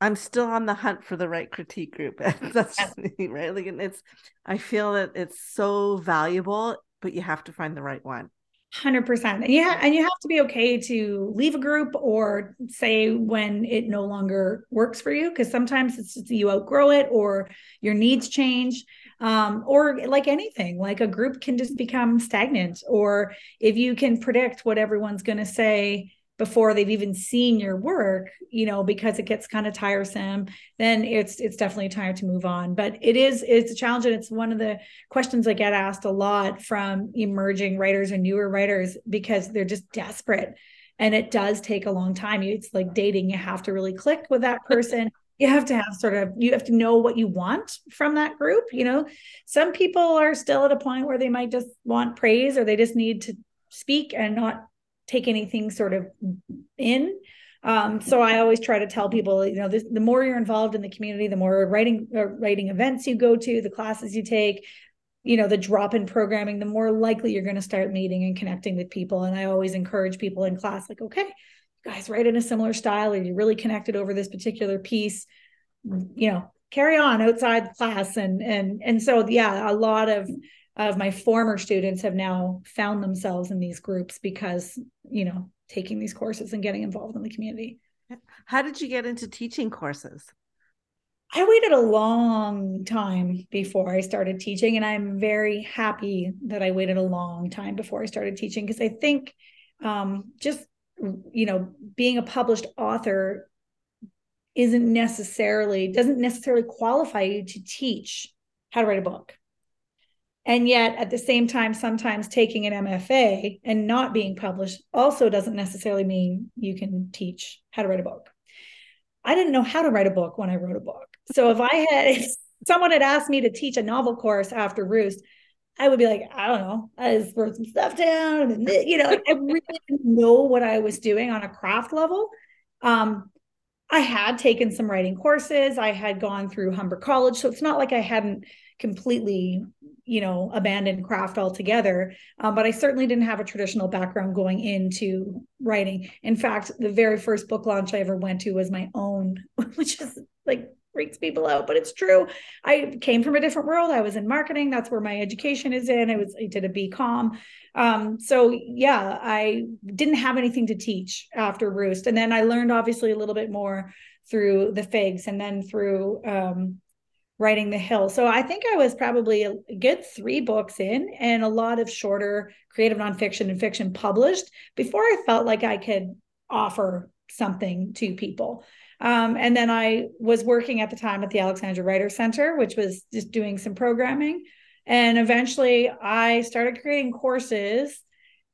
B: I'm still on the hunt for the right critique group. That's me, right? Like, and it's, I feel that it's so valuable, but you have to find the right one.
A: Hundred percent, and yeah, and you have to be okay to leave a group or say when it no longer works for you, because sometimes it's just you outgrow it or your needs change, um, or like anything, like a group can just become stagnant, or if you can predict what everyone's going to say before they've even seen your work you know because it gets kind of tiresome then it's it's definitely time to move on. But it is it's a challenge and it's one of the questions i get asked a lot from emerging writers and newer writers because they're just desperate and it does take a long time. It's like dating you have to really click with that person. You have to have sort of you have to know what you want from that group you know? Some people are still at a point where they might just want praise or they just need to speak and not take anything sort of in. Um, so I always try to tell people, you know, this, the more you're involved in the community, the more writing uh, writing events you go to, the classes you take, you know, the drop in programming, the more likely you're going to start meeting and connecting with people. And I always encourage people in class, like, okay, you guys write in a similar style, or you really connected over this particular piece, you know, carry on outside class. And and and so yeah, a lot of of my former students have now found themselves in these groups because you know taking these courses and getting involved in the community.
B: How did you get into teaching courses?
A: I waited a long time before i started teaching and i'm very happy that i waited a long time before i started teaching because i think um, just you know being a published author isn't necessarily doesn't necessarily qualify you to teach how to write a book and yet, at the same time, sometimes taking an MFA and not being published also doesn't necessarily mean you can teach how to write a book. I didn't know how to write a book when I wrote a book. So if I had, if someone had asked me to teach a novel course after Roost, I would be like, I don't know, I just wrote some stuff down. And, you know, I really didn't know what I was doing on a craft level. Um, I had taken some writing courses. I had gone through Humber College. So it's not like I hadn't completely you know abandoned craft altogether. Um, but i certainly didn't have a traditional background going into writing. In fact the very first book launch i ever went to was my own which is like freaks people out but it's true. I came from a different world. I was in marketing. That's where my education is in. I was i did a bcom um, so yeah i didn't have anything to teach after roost. And then i learned obviously a little bit more through the Figgs and then through um, writing the hill. So i think i was probably a good three books in and a lot of shorter creative nonfiction and fiction published before i felt like i could offer something to people. Um, and then i was working at the time at the alexandra writer center which was just doing some programming. And eventually i started creating courses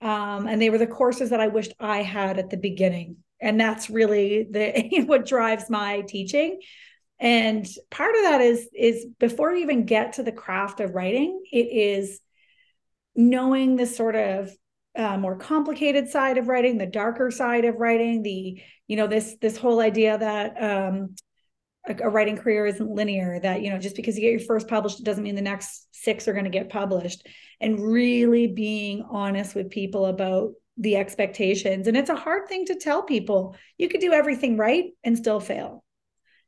A: um, and they were the courses that i wished i had at the beginning. And that's really the what drives my teaching and part of that is is before you even get to the craft of writing it is knowing the sort of uh, more complicated side of writing the darker side of writing the you know this this whole idea that um a, a writing career isn't linear that you know just because you get your first published doesn't mean the next six are going to get published. And really being honest with people about the expectations. And it's a hard thing to tell people you could do everything right and still fail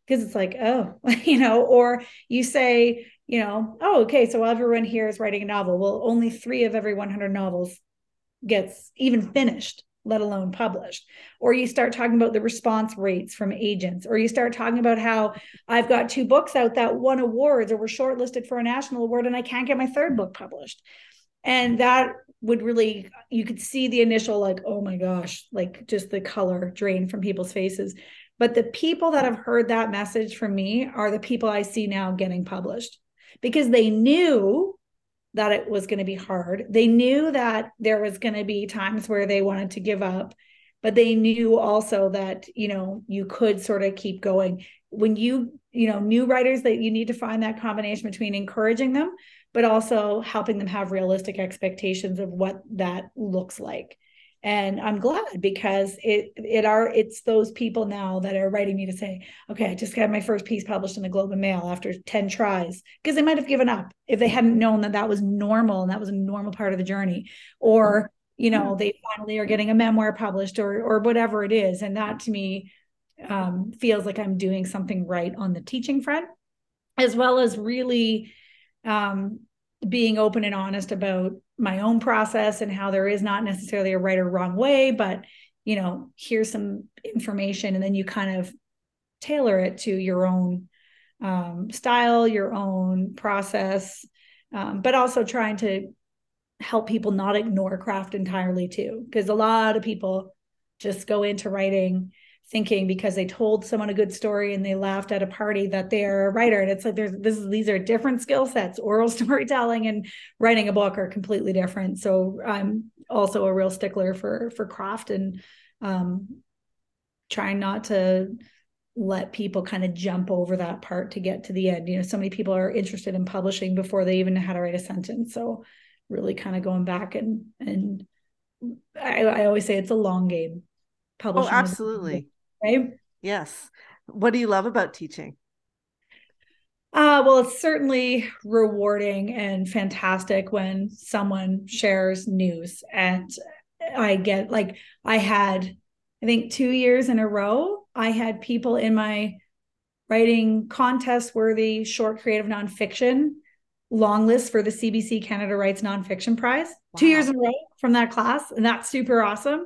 A: because it's like oh you know or you say you know oh okay so everyone here is writing a novel. Well only three of every 100 novels gets even finished let alone published. Or you start talking about the response rates from agents or you start talking about how i've got two books out that won awards or were shortlisted for a national award and i can't get my third book published. And that would really you could see the initial like oh my gosh like just the color drain from people's faces but the people that have heard that message from me are the people I see now getting published because they knew that it was going to be hard. They knew that there was going to be times where they wanted to give up, but they knew also that, you know, you could sort of keep going. When you, you know, new writers that you need to find that combination between encouraging them, but also helping them have realistic expectations of what that looks like and i'm glad because it it are it's those people now that are writing me to say okay i just got my first piece published in the globe and mail after 10 tries because they might have given up if they hadn't known that that was normal and that was a normal part of the journey. Or you know they finally are getting a memoir published or or whatever it is. And that to me um, feels like I'm doing something right on the teaching front, as well as really um, being open and honest about my own process and how there is not necessarily a right or wrong way, but you know, here's some information, and then you kind of tailor it to your own um, style, your own process, um, but also trying to help people not ignore craft entirely too, because a lot of people just go into writing thinking because they told someone a good story and they laughed at a party that they're a writer. And it's like there's this is these are different skill sets. Oral storytelling and writing a book are completely different. So i'm also a real stickler for for craft and um trying not to let people kind of jump over that part to get to the end. You know so many people are interested in publishing before they even know how to write a sentence. So really kind of going back and and I, I always say it's a long game.
B: Oh, publishing oh absolutely right yes what do you love about teaching
A: uh, well, it's certainly rewarding and fantastic when someone shares news. And I get like, I had, I think, two years in a row, I had people in my writing contest worthy short creative nonfiction long list for the CBC Canada Writes Nonfiction Prize wow. two years in a row from that class. And that's super awesome.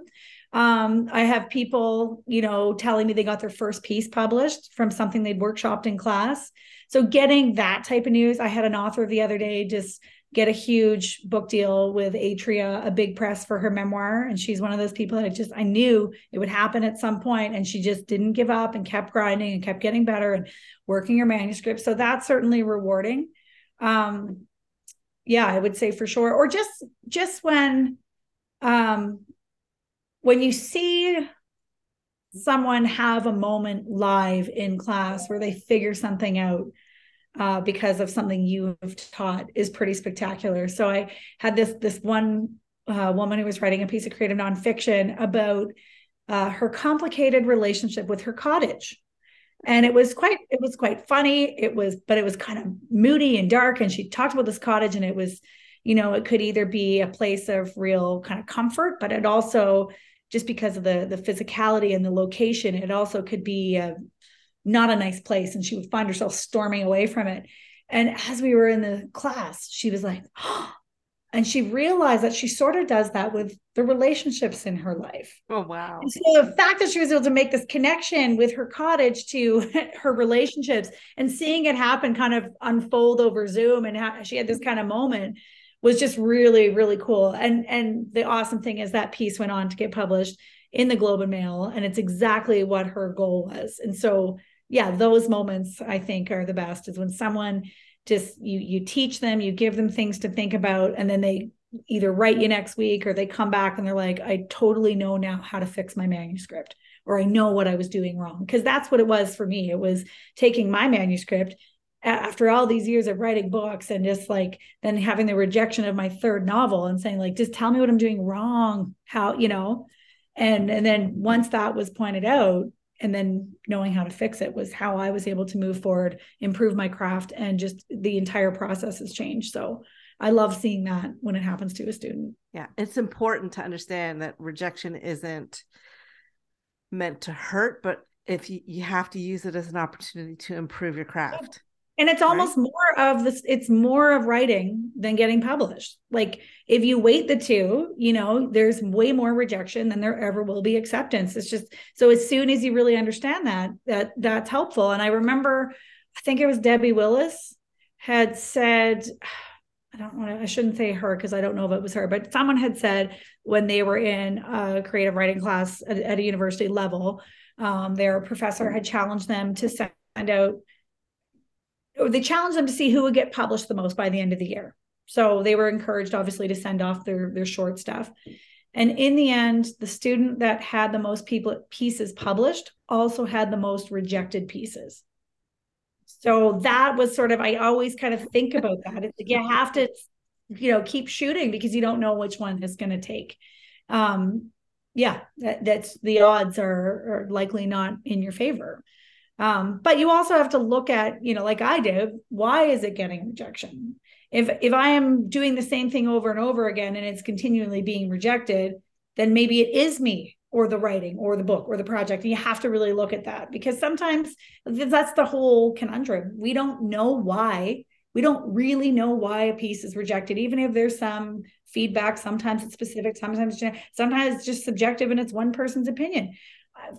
A: Um, I have people, you know, telling me they got their first piece published from something they'd workshopped in class. So getting that type of news, I had an author the other day just get a huge book deal with Atria, a big press for her memoir. And she's one of those people that I just I knew it would happen at some point, and she just didn't give up and kept grinding and kept getting better and working her manuscript. So that's certainly rewarding um yeah i would say for sure or just just when um when you see someone have a moment live in class where they figure something out uh, because of something you have taught is pretty spectacular. So I had this this one uh, woman who was writing a piece of creative nonfiction about uh, her complicated relationship with her cottage, and it was quite it was quite funny it was but it was kind of moody and dark and she talked about this cottage and it was you know it could either be a place of real kind of comfort but it also just because of the the physicality and the location it also could be a, not a nice place and she would find herself storming away from it and as we were in the class she was like oh, and she realized that she sort of does that with the relationships in her life.
B: Oh wow.
A: And so the fact that she was able to make this connection with her cottage to her relationships and seeing it happen kind of unfold over Zoom and she had this kind of moment was just really really cool. And and the awesome thing is that piece went on to get published in the Globe and Mail and it's exactly what her goal was. And so yeah, those moments I think are the best is when someone just you you teach them you give them things to think about and then they either write you next week or they come back and they're like i totally know now how to fix my manuscript or i know what i was doing wrong because that's what it was for me it was taking my manuscript after all these years of writing books and just like then having the rejection of my third novel and saying like just tell me what i'm doing wrong how you know and and then once that was pointed out and then knowing how to fix it was how I was able to move forward, improve my craft, and just the entire process has changed. So I love seeing that when it happens to a student.
B: Yeah, it's important to understand that rejection isn't meant to hurt, but if you, you have to use it as an opportunity to improve your craft
A: and it's almost right? more of this it's more of writing than getting published. Like if you wait the two you know there's way more rejection than there ever will be acceptance. It's just so as soon as you really understand that that that's helpful. And i remember i think it was debbie willis had said I don't want to, I shouldn't say her because I don't know if it was her, but someone had said when they were in a creative writing class at, at a university level, um, their professor had challenged them to send out they challenged them to see who would get published the most by the end of the year. So they were encouraged, obviously, to send off their their short stuff. And in the end, the student that had the most people pieces published also had the most rejected pieces. So that was sort of I always kind of think about that. It's like you have to, you know, keep shooting because you don't know which one is going to take. Um, yeah, that, that's the odds are, are likely not in your favor. Um, but you also have to look at, you know, like I did, why is it getting rejection? If if I am doing the same thing over and over again and it's continually being rejected, then maybe it is me or the writing or the book or the project. And you have to really look at that because sometimes that's the whole conundrum. We don't know why. We don't really know why a piece is rejected, even if there's some feedback. Sometimes it's specific, sometimes sometimes it's just subjective and it's one person's opinion.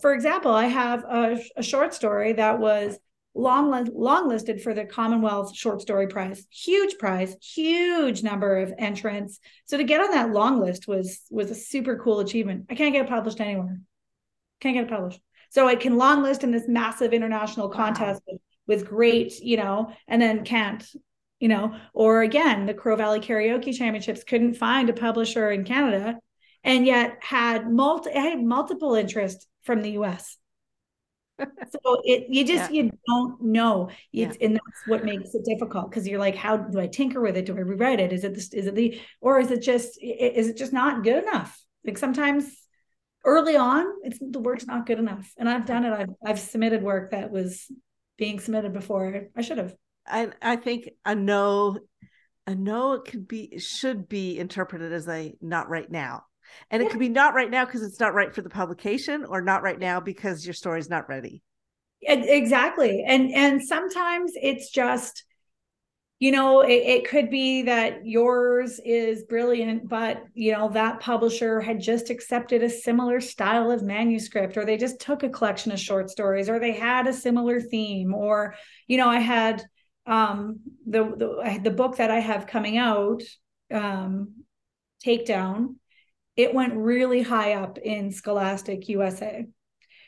A: For example, I have a, a short story that was long long listed for the Commonwealth Short Story Prize. Huge prize, huge number of entrants. So to get on that long list was was a super cool achievement. I can't get it published anywhere. Can't get it published. So I can long list in this massive international contest wow. with, with great, you know, and then can't, you know, or again, the Crow Valley Karaoke Championships couldn't find a publisher in Canada and yet had multi had multiple interest from the US so it you just yeah. you don't know. It's yeah. and that's what makes it difficult because you're like how do i tinker with it? Do i rewrite it? Is it this is it the or is it just is it just not good enough? Like sometimes early on it's the work's not good enough. And i've done it. I've, I've submitted work that was being submitted before. I should have.
B: I i think a no a no it could be should be interpreted as a not right now and it could be not right now because it's not right for the publication or not right now because your story's not ready.
A: Exactly. And and sometimes it's just you know it, it, could be that yours is brilliant but you know that publisher had just accepted a similar style of manuscript or they just took a collection of short stories or they had a similar theme or you know i had um the the, the book that i have coming out um takedown it went really high up in Scholastic USA,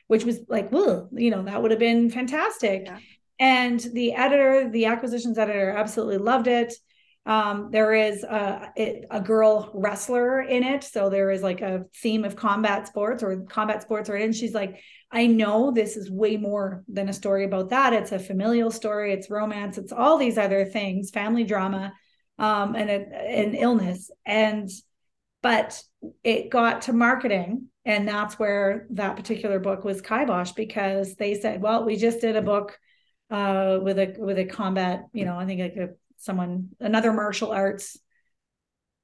A: which was like, well, you know, that would have been fantastic. Yeah. And the editor, the acquisitions editor, absolutely loved it. Um, there is a, a girl wrestler in it. So there is like a theme of combat sports or combat sports are in. And she's like, I know this is way more than a story about that. It's a familial story, it's romance, it's all these other things, family drama, um, and an illness. And but it got to marketing and that's where that particular book was kibosh because they said well we just did a book uh, with a with a combat you know i think like a, someone another martial arts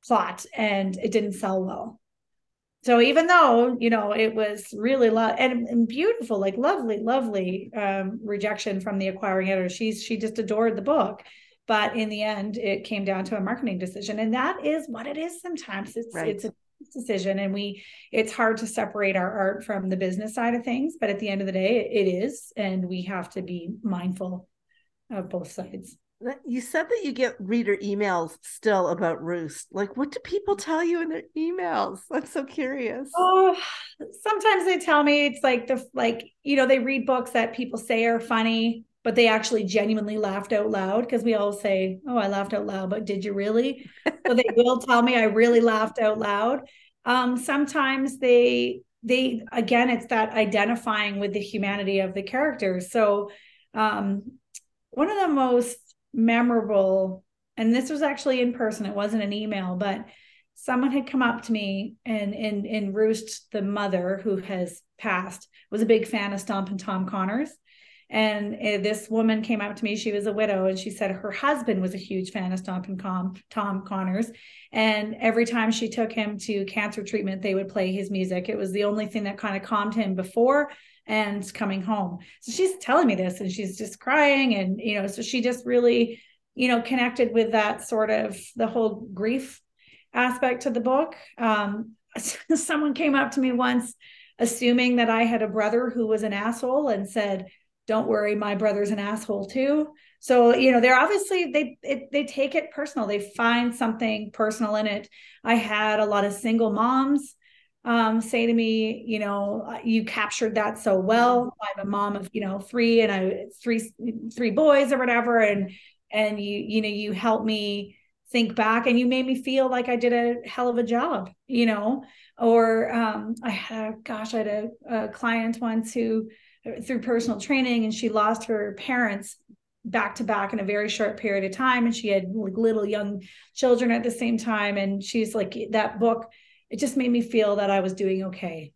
A: plot and it didn't sell well. So even though you know it was really lo- and, and beautiful like lovely lovely um, rejection from the acquiring editor she's she just adored the book but in the end it came down to a marketing decision. And that is what it is sometimes. It's right. it's a decision and we it's hard to separate our art from the business side of things but at the end of the day it is and we have to be mindful of both sides.
B: You said that you get reader emails still about roost. Like what do people tell you in their emails? I'm so curious.
A: Oh sometimes they tell me it's like the like you know they read books that people say are funny but they actually genuinely laughed out loud because we all say, Oh, I laughed out loud, but did you really? so they will tell me I really laughed out loud. Um, sometimes they, they, again, it's that identifying with the humanity of the characters. So, um, one of the most memorable, and this was actually in person, it wasn't an email, but someone had come up to me and in in Roost, the mother who has passed, was a big fan of Stompin' Tom Connors. And uh, this woman came up to me. She was a widow, and she said her husband was a huge fan of Stompin' Com, Tom Connors. And every time she took him to cancer treatment, they would play his music. It was the only thing that kind of calmed him before and coming home. So she's telling me this, and she's just crying, and you know, so she just really, you know, connected with that sort of the whole grief aspect to the book. Um, someone came up to me once assuming that I had a brother who was an asshole and said, don't worry my brother's an asshole too. So you know they're obviously they it, they take it personal. They find something personal in it. I had a lot of single moms um, say to me you know you captured that so well. I'm a mom of you know three and i three three boys or whatever. And and you you know you helped me think back and you made me feel like i did a hell of a job you know? Or um, i had a gosh i had a, a client once who through personal training and she lost her parents back to back in a very short period of time and she had like little young children at the same time and she's like that book it just made me feel that I was doing okay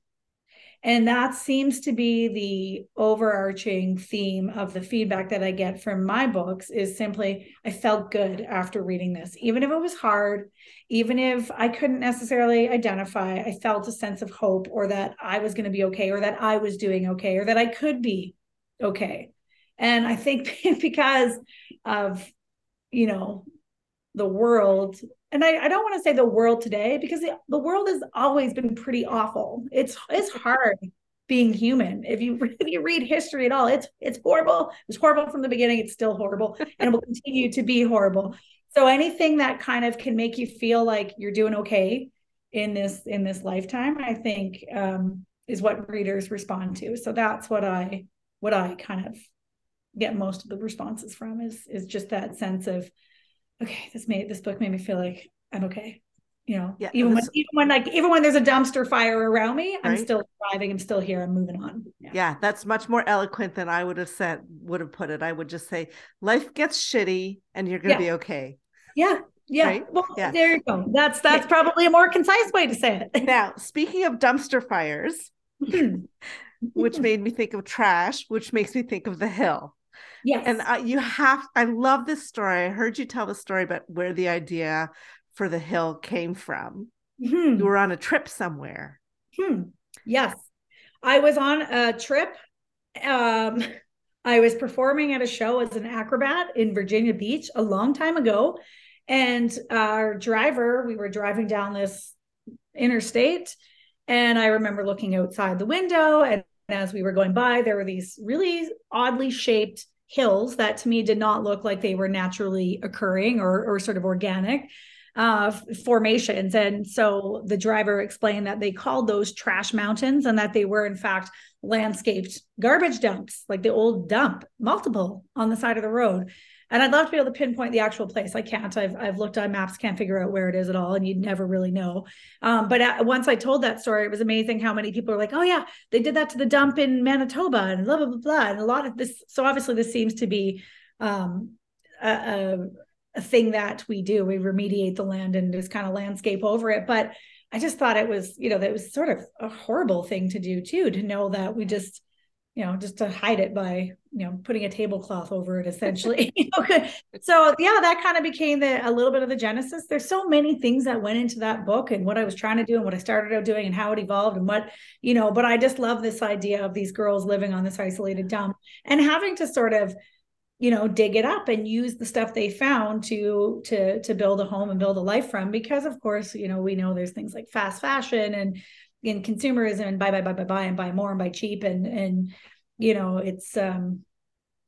A: and that seems to be the overarching theme of the feedback that I get from my books is simply I felt good after reading this. Even if it was hard, even if I couldn't necessarily identify, I felt a sense of hope or that I was going to be okay or that I was doing okay or that I could be okay. And I think because of, you know, the world and I, I don't want to say the world today because the, the world has always been pretty awful. It's it's hard being human. If you if you read history at all, it's it's horrible. It was horrible from the beginning. It's still horrible, and it will continue to be horrible. So anything that kind of can make you feel like you're doing okay in this in this lifetime, I think um, is what readers respond to. So that's what I what I kind of get most of the responses from is is just that sense of okay, this made this book made me feel like I'm okay. You know, yeah, even when even when like even when there's a dumpster fire around me, I'm still surviving. I'm still here. I'm moving on.
B: Yeah. yeah, that's much more eloquent than I would have said. Would have put it. I would just say, life gets shitty, and you're gonna yeah. be okay.
A: Yeah, yeah. Right? Well, yeah. there you go. That's that's probably a more concise way to say it.
B: now, speaking of dumpster fires, hmm. which made me think of trash, which makes me think of the hill.
A: Yes.
B: And uh, you have, I love this story. I heard you tell the story about where the idea for the hill came from. Mm-hmm. You were on a trip somewhere.
A: Hmm. Yes. I was on a trip. Um, I was performing at a show as an acrobat in Virginia Beach a long time ago. And our driver, we were driving down this interstate. And I remember looking outside the window. And as we were going by, there were these really oddly shaped hills that to me did not look like they were naturally occurring or, or sort of organic uh, formations. And so the driver explained that they called those trash mountains and that they were, in fact, landscaped garbage dumps, like the old dump, multiple on the side of the road. And I'd love to be able to pinpoint the actual place. I can't. I've I've looked on maps, can't figure out where it is at all, and you'd never really know. Um, but at, once I told that story, it was amazing how many people are like, "Oh yeah, they did that to the dump in Manitoba," and blah blah blah blah. And a lot of this. So obviously, this seems to be um, a, a, a thing that we do. We remediate the land and just kind of landscape over it. But I just thought it was, you know, that was sort of a horrible thing to do too. To know that we just you know, just to hide it by, you know, putting a tablecloth over it essentially. so yeah, that kind of became the a little bit of the genesis. There's so many things that went into that book and what I was trying to do and what I started out doing and how it evolved and what, you know, but I just love this idea of these girls living on this isolated dump and having to sort of you know dig it up and use the stuff they found to to to build a home and build a life from because of course you know we know there's things like fast fashion and in consumerism and buy buy buy buy buy and buy more and buy cheap and and you know it's um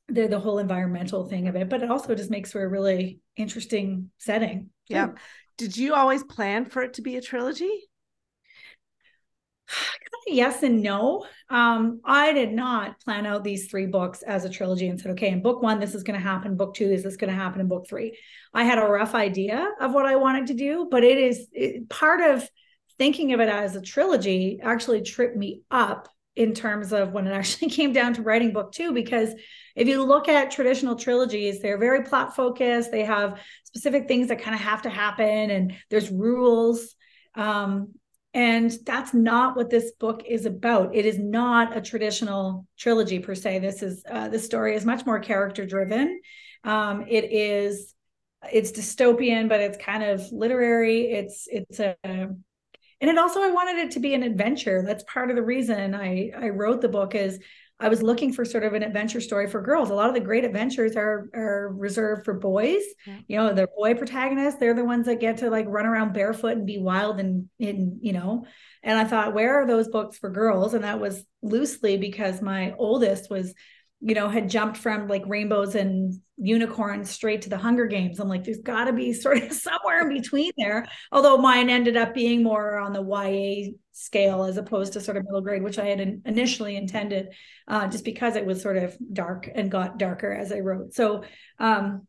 A: the the whole environmental thing of it but it also just makes for a really interesting setting.
B: Yeah. Did you always plan for it to be a trilogy?
A: Yes and no. Um i did not plan out these three books as a trilogy and said okay in book one this is going to happen book two is this going to happen in book three. I had a rough idea of what i wanted to do but it is it, part of thinking of it as a trilogy actually tripped me up in terms of when it actually came down to writing book two because if you look at traditional trilogies they're very plot focused. They have specific things that kind of have to happen and there's rules. Um, and that's not what this book is about. It is not a traditional trilogy per se. This is uh, the story is much more character driven. Um, it is it's dystopian but it's kind of literary. It's it's a and it also i wanted it to be an adventure. That's part of the reason i i wrote the book is i was looking for sort of an adventure story for girls. A lot of the great adventures are are reserved for boys. Yeah. you know the boy protagonists they're the ones that get to like run around barefoot and be wild and in you know. And i thought where are those books for girls? And that was loosely because my oldest was you know, had jumped from like rainbows and unicorns straight to the Hunger Games. I'm like, there's got to be sort of somewhere in between there. Although mine ended up being more on the YA scale as opposed to sort of middle grade, which I had initially intended, uh, just because it was sort of dark and got darker as I wrote. So um,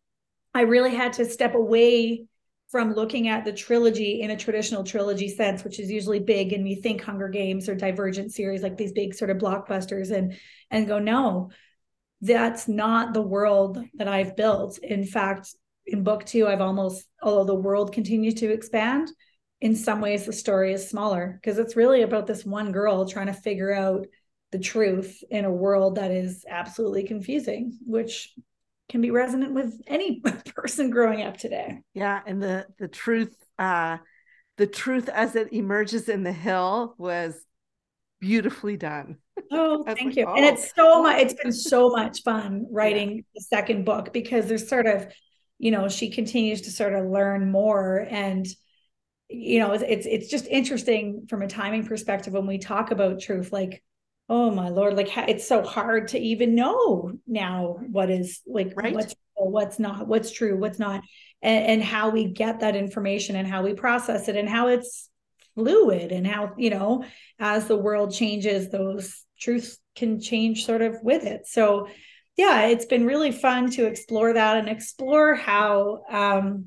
A: I really had to step away from looking at the trilogy in a traditional trilogy sense, which is usually big, and you think Hunger Games or Divergent series, like these big sort of blockbusters, and and go no that's not the world that I've built. In fact, in book two, I've almost, although the world continues to expand, in some ways the story is smaller because it's really about this one girl trying to figure out the truth in a world that is absolutely confusing, which can be resonant with any person growing up today.
B: Yeah, and the the truth uh the truth as it emerges in the hill was beautifully done.
A: Oh, thank like, you. Oh, and it's so much it's been so much fun writing yeah. the second book because there's sort of you know, she continues to sort of learn more and you know, it's it's, just interesting from a timing perspective when we talk about truth like oh my lord like it's so hard to even know now what is like right. what's what's not what's true what's not and, and how we get that information and how we process it and how it's fluid and how you know as the world changes those truths can change sort of with it. So yeah it's been really fun to explore that and explore how um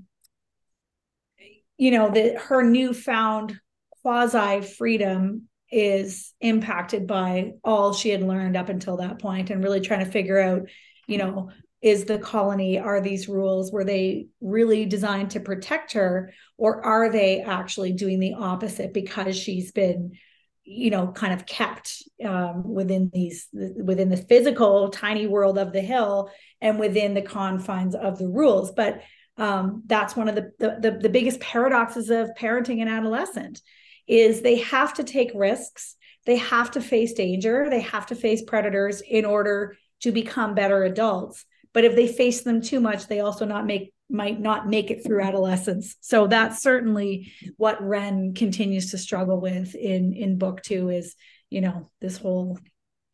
A: you know that her newfound quasi freedom is impacted by all she had learned up until that point and really trying to figure out you know is the colony are these rules were they really designed to protect her or are they actually doing the opposite because she's been you know kind of kept um, within these within the physical tiny world of the hill and within the confines of the rules? But um, that's one of the, the the biggest paradoxes of parenting an adolescent is they have to take risks. They have to face danger. They have to face predators in order to become better adults but if they face them too much they also not make might not make it through adolescence. So that's certainly what ren continues to struggle with in in book two is you know this whole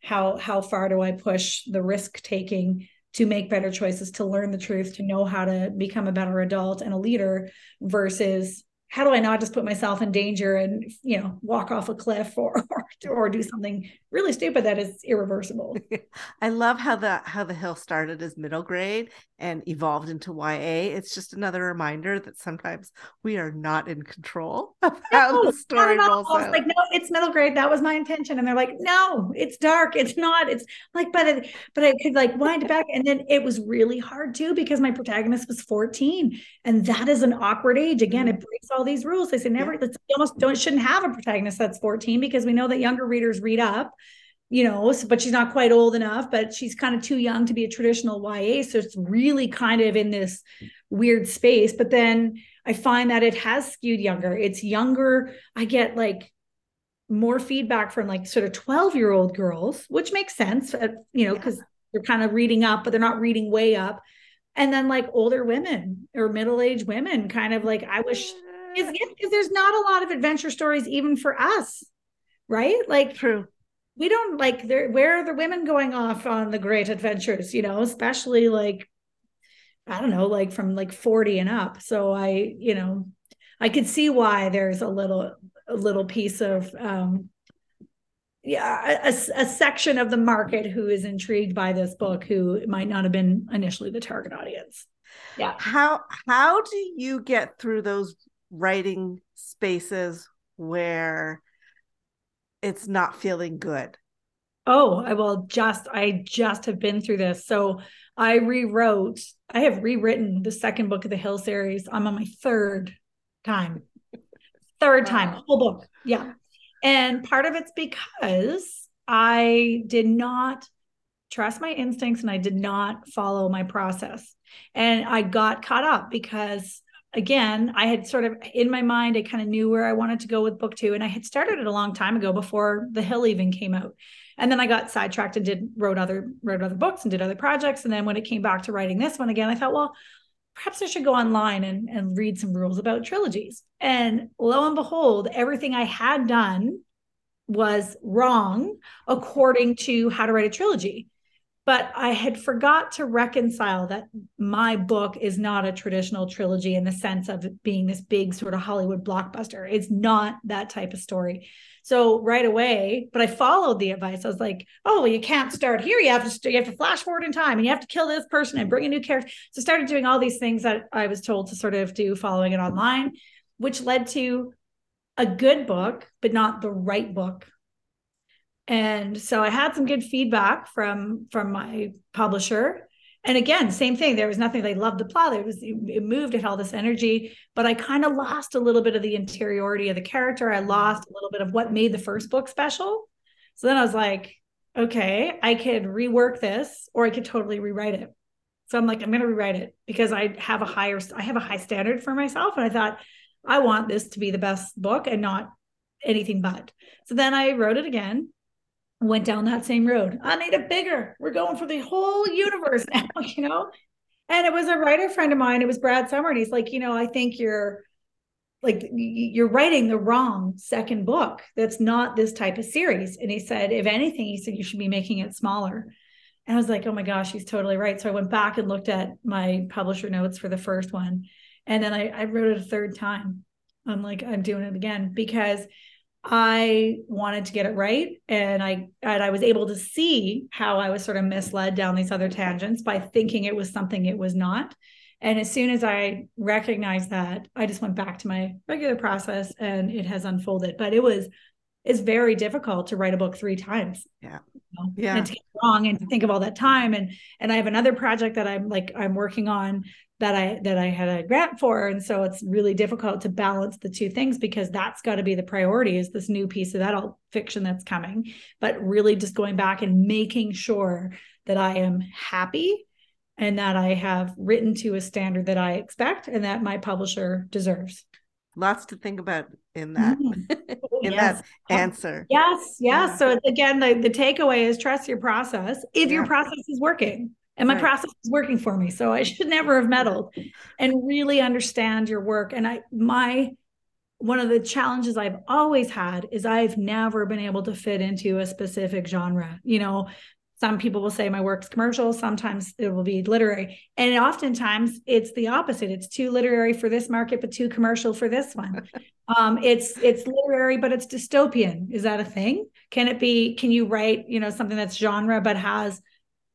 A: how how far do i push the risk taking to make better choices to learn the truth to know how to become a better adult and a leader versus how do I not just put myself in danger and you know walk off a cliff or or, or do something really stupid that is irreversible.
B: I love how the how the hill started as middle grade and evolved into YA. It's just another reminder that sometimes we are not in control of how no, the story rolls out.
A: Like, no, it's middle grade. That was my intention. And they're like, no, it's dark. It's not. It's like, but it, but I could like wind it back. And then it was really hard too because my protagonist was 14. And that is an awkward age. Again, it mm. breaks all these rules. They say never, yeah. let's almost don't shouldn't have a protagonist that's 14 because we know that younger readers read up you know, so, but she's not quite old enough, but she's kind of too young to be a traditional YA. So it's really kind of in this weird space. But then I find that it has skewed younger. It's younger. I get like more feedback from like sort of 12 year old girls, which makes sense, uh, you know, because yeah. they're kind of reading up, but they're not reading way up. And then like older women or middle aged women, kind of like, I wish, because there's not a lot of adventure stories even for us, right? Like,
B: true
A: we don't like there where are the women going off on the great adventures you know especially like i don't know like from like 40 and up. So i you know i could see why there's a little a little piece of um yeah a, a section of the market who is intrigued by this book who might not have been initially the target audience. Yeah.
B: How how do you get through those writing spaces where it's not feeling good?
A: Oh, I will just I just have been through this. So I rewrote, I have rewritten the second book of the Hill series. I'm on my third time. Third time, whole book. Yeah. And part of it's because I did not trust my instincts and I did not follow my process. And I got caught up because again, I had sort of in my mind, I kind of knew where I wanted to go with book two. And I had started it a long time ago before The Hill even came out. And then I got sidetracked and did wrote other wrote other books and did other projects. And then when it came back to writing this one again, I thought, well, perhaps I should go online and, and read some rules about trilogies. And lo and behold, everything I had done was wrong according to how to write a trilogy but I had forgot to reconcile that my book is not a traditional trilogy in the sense of being this big sort of Hollywood blockbuster. It's not that type of story. So right away, but I followed the advice. I was like, "Oh, well, you can't start here. You have to you have to flash forward in time, and you have to kill this person and bring a new character." So I started doing all these things that I was told to sort of do, following it online, which led to a good book, but not the right book and so i had some good feedback from from my publisher and again, same thing. There was nothing. They loved the plot. It was it moved. It had all this energy, but I kind of lost a little bit of the interiority of the character. I lost a little bit of what made the first book special. So then I was like, okay, I could rework this, or I could totally rewrite it. So I'm like, I'm going to rewrite it because I have a higher, I have a high standard for myself, and I thought I want this to be the best book and not anything but. So then I wrote it again went down that same road. I made it bigger. We're going for the whole universe now, you know? And it was a writer friend of mine. It was Brad Somer. And he's like, you know, I think you're like, you're writing the wrong second book. That's not this type of series. And he said, if anything, he said, you should be making it smaller. And I was like, oh my gosh, he's totally right. So I went back and looked at my publisher notes for the first one. And then I, I wrote it a third time. I'm like, I'm doing it again because I wanted to get it right and I and I was able to see how I was sort of misled down these other tangents by thinking it was something it was not. And as soon as I recognized that, I just went back to my regular process and it has unfolded. But it was it's very difficult to write a book three times.
B: Yeah.
A: You know? Yeah. And to get wrong and to think of all that time. And and I have another project that I'm like I'm working on that I that I had a grant for. And so it's really difficult to balance the two things because that's got to be the priority is this new piece of adult fiction that's coming. But really just going back and making sure that I am happy and that I have written to a standard that I expect and that my publisher deserves.
B: Lots to think about in that mm. in yes. that answer.
A: Yes, yes. Yeah. So again, the, the takeaway is trust your process if yeah. your process is working and my right. process is working for me so i should never have meddled and really understand your work. And i my one of the challenges i've always had is i've never been able to fit into a specific genre. You know some people will say my work's commercial sometimes it will be literary. And oftentimes it's the opposite. It's too literary for this market but too commercial for this one. Um, it's it's literary but it's dystopian. Is that a thing? Can it be can you write you know something that's genre but has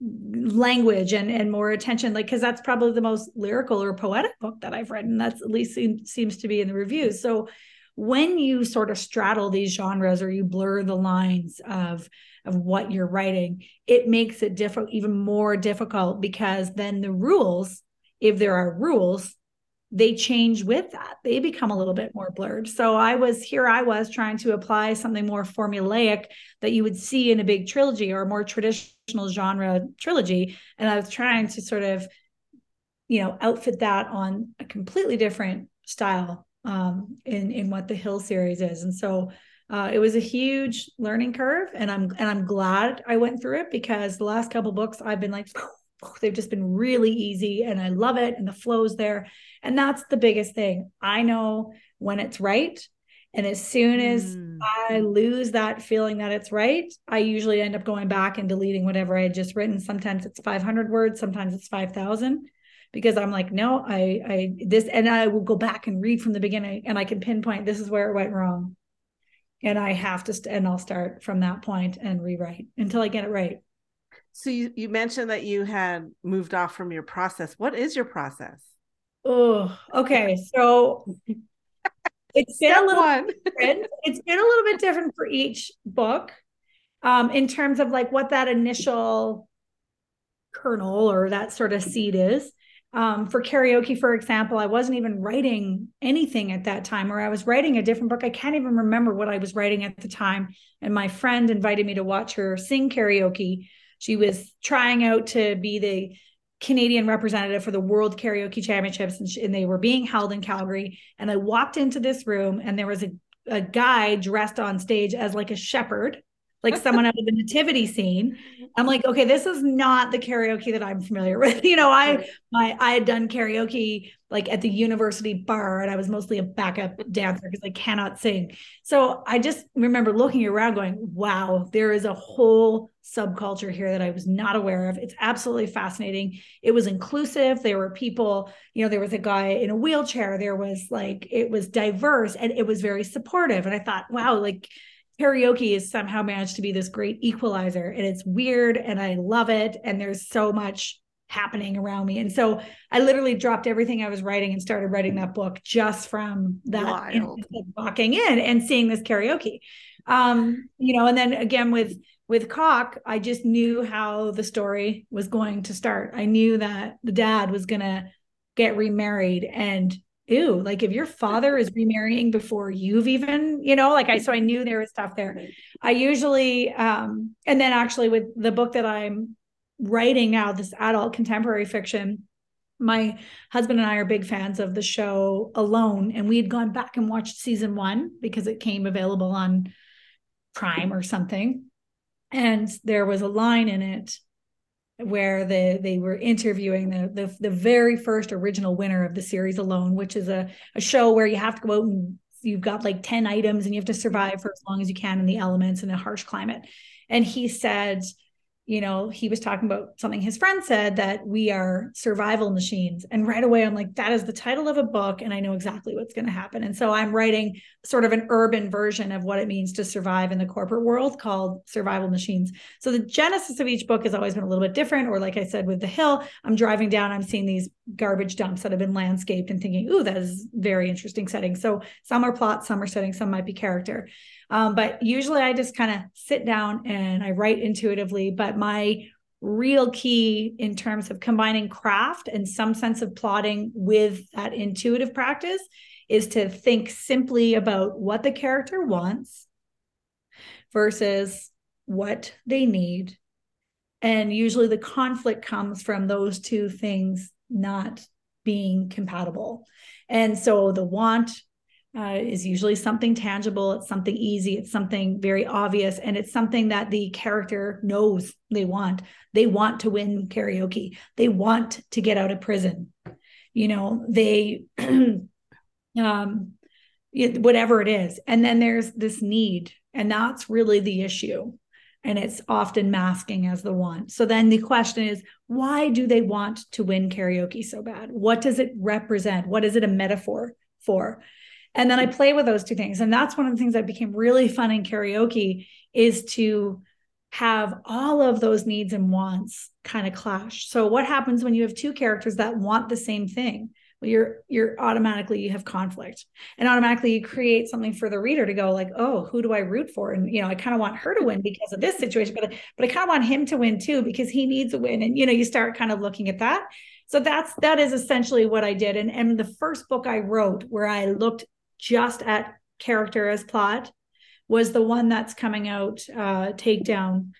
A: language and and more attention like because that's probably the most lyrical or poetic book that i've read and that's at least seem, seems to be in the reviews. So when you sort of straddle these genres or you blur the lines of of what you're writing it makes it different even more difficult because then the rules if there are rules they change with that. They become a little bit more blurred. So I was here, I was trying to apply something more formulaic that you would see in a big trilogy or a more traditional genre trilogy. And I was trying to sort of, you know, outfit that on a completely different style um, in in what the Hill series is. And so uh, it was a huge learning curve, and I'm and I'm glad I went through it because the last couple books I've been like they've just been really easy and I love it and the flow's there. And that's the biggest thing. I know when it's right. And as soon as mm. I lose that feeling that it's right, I usually end up going back and deleting whatever I had just written. Sometimes it's 500 words, sometimes it's 5,000 because I'm like, no, I, I, this, and I will go back and read from the beginning and I can pinpoint this is where it went wrong. And I have to, st- and I'll start from that point and rewrite until I get it right.
B: So you, you mentioned that you had moved off from your process. What is your process?
A: Oh, okay. So it's been a little different. It's been a little bit different for each book. Um, in terms of like what that initial kernel or that sort of seed is. Um, for karaoke, for example, I wasn't even writing anything at that time, or I was writing a different book. I can't even remember what I was writing at the time. And my friend invited me to watch her sing karaoke. She was trying out to be the Canadian representative for the World Karaoke Championships, and, she, and, they were being held in Calgary. And I walked into this room, and there was a, a guy dressed on stage as like a shepherd, like someone out of the nativity scene. I'm like, okay, this is not the karaoke that I'm familiar with. You know, I my I had done karaoke like at the university bar and I was mostly a backup mm-hmm. dancer because I cannot sing. So I just remember looking around going, wow, there is a whole subculture here that I was not aware of. It's absolutely fascinating. It was inclusive. There were people, you know, there was a guy in a wheelchair. There was like, it was diverse and it was very supportive. And I thought, wow, like karaoke has somehow managed to be this great equalizer and it's weird and I love it. And there's so much happening around me. And so I literally dropped everything I was writing and started writing that book just from that walking in and seeing this karaoke. Um, you know, and then again with with Coq, I just knew how the story was going to start. I knew that the dad was going to get remarried and ew, like if your father is remarrying before you've even, you know, like I so I knew there was stuff there. I usually um and then actually with the book that I'm writing now, this adult contemporary fiction, my husband and I are big fans of the show Alone, and we had gone back and watched season one because it came available on Prime or something. And there was a line in it where they they were interviewing the, the the very first original winner of the series alone which is a, a show where you have to go out and you've got like 10 items and you have to survive for as long as you can in the elements in a harsh climate. And he said you know, he was talking about something his friend said that we are survival machines. And right away, I'm like, that is the title of a book. And I know exactly what's going to happen. And so I'm writing sort of an urban version of what it means to survive in the corporate world called Survival Machines. So the genesis of each book has always been a little bit different. Or, like I said, with The Hill, I'm driving down, I'm seeing these garbage dumps that have been landscaped and thinking, ooh, that is very interesting setting. So some are plot, some are setting, some might be character. Um, but usually I just kind of sit down and I write intuitively. But my real key in terms of combining craft and some sense of plotting with that intuitive practice is to think simply about what the character wants versus what they need. And usually the conflict comes from those two things not being compatible. And so the want uh, is usually something tangible. It's something easy. It's something very obvious. And it's something that the character knows they want. They want to win karaoke. They want to get out of prison. You know, they, um, whatever it is. And then there's this need. And that's really the issue. And it's often masking as the want. So then the question is, why do they want to win karaoke so bad? What does it represent? What is it a metaphor for? And then I play with those two things. And that's one of the things that became really fun in karaoke is to have all of those needs and wants kind of clash. So what happens when you have two characters that want the same thing? Well, you're you're automatically you have conflict. And automatically you create something for the reader to go like, "Oh, who do I root for?" And you know, I kind of want her to win because of this situation, but but I kind of want him to win too because he needs a win. And you know, you start kind of looking at that. So that's that is essentially what I did. And and the first book I wrote where I looked just at character as plot was the one that's coming out uh, takedown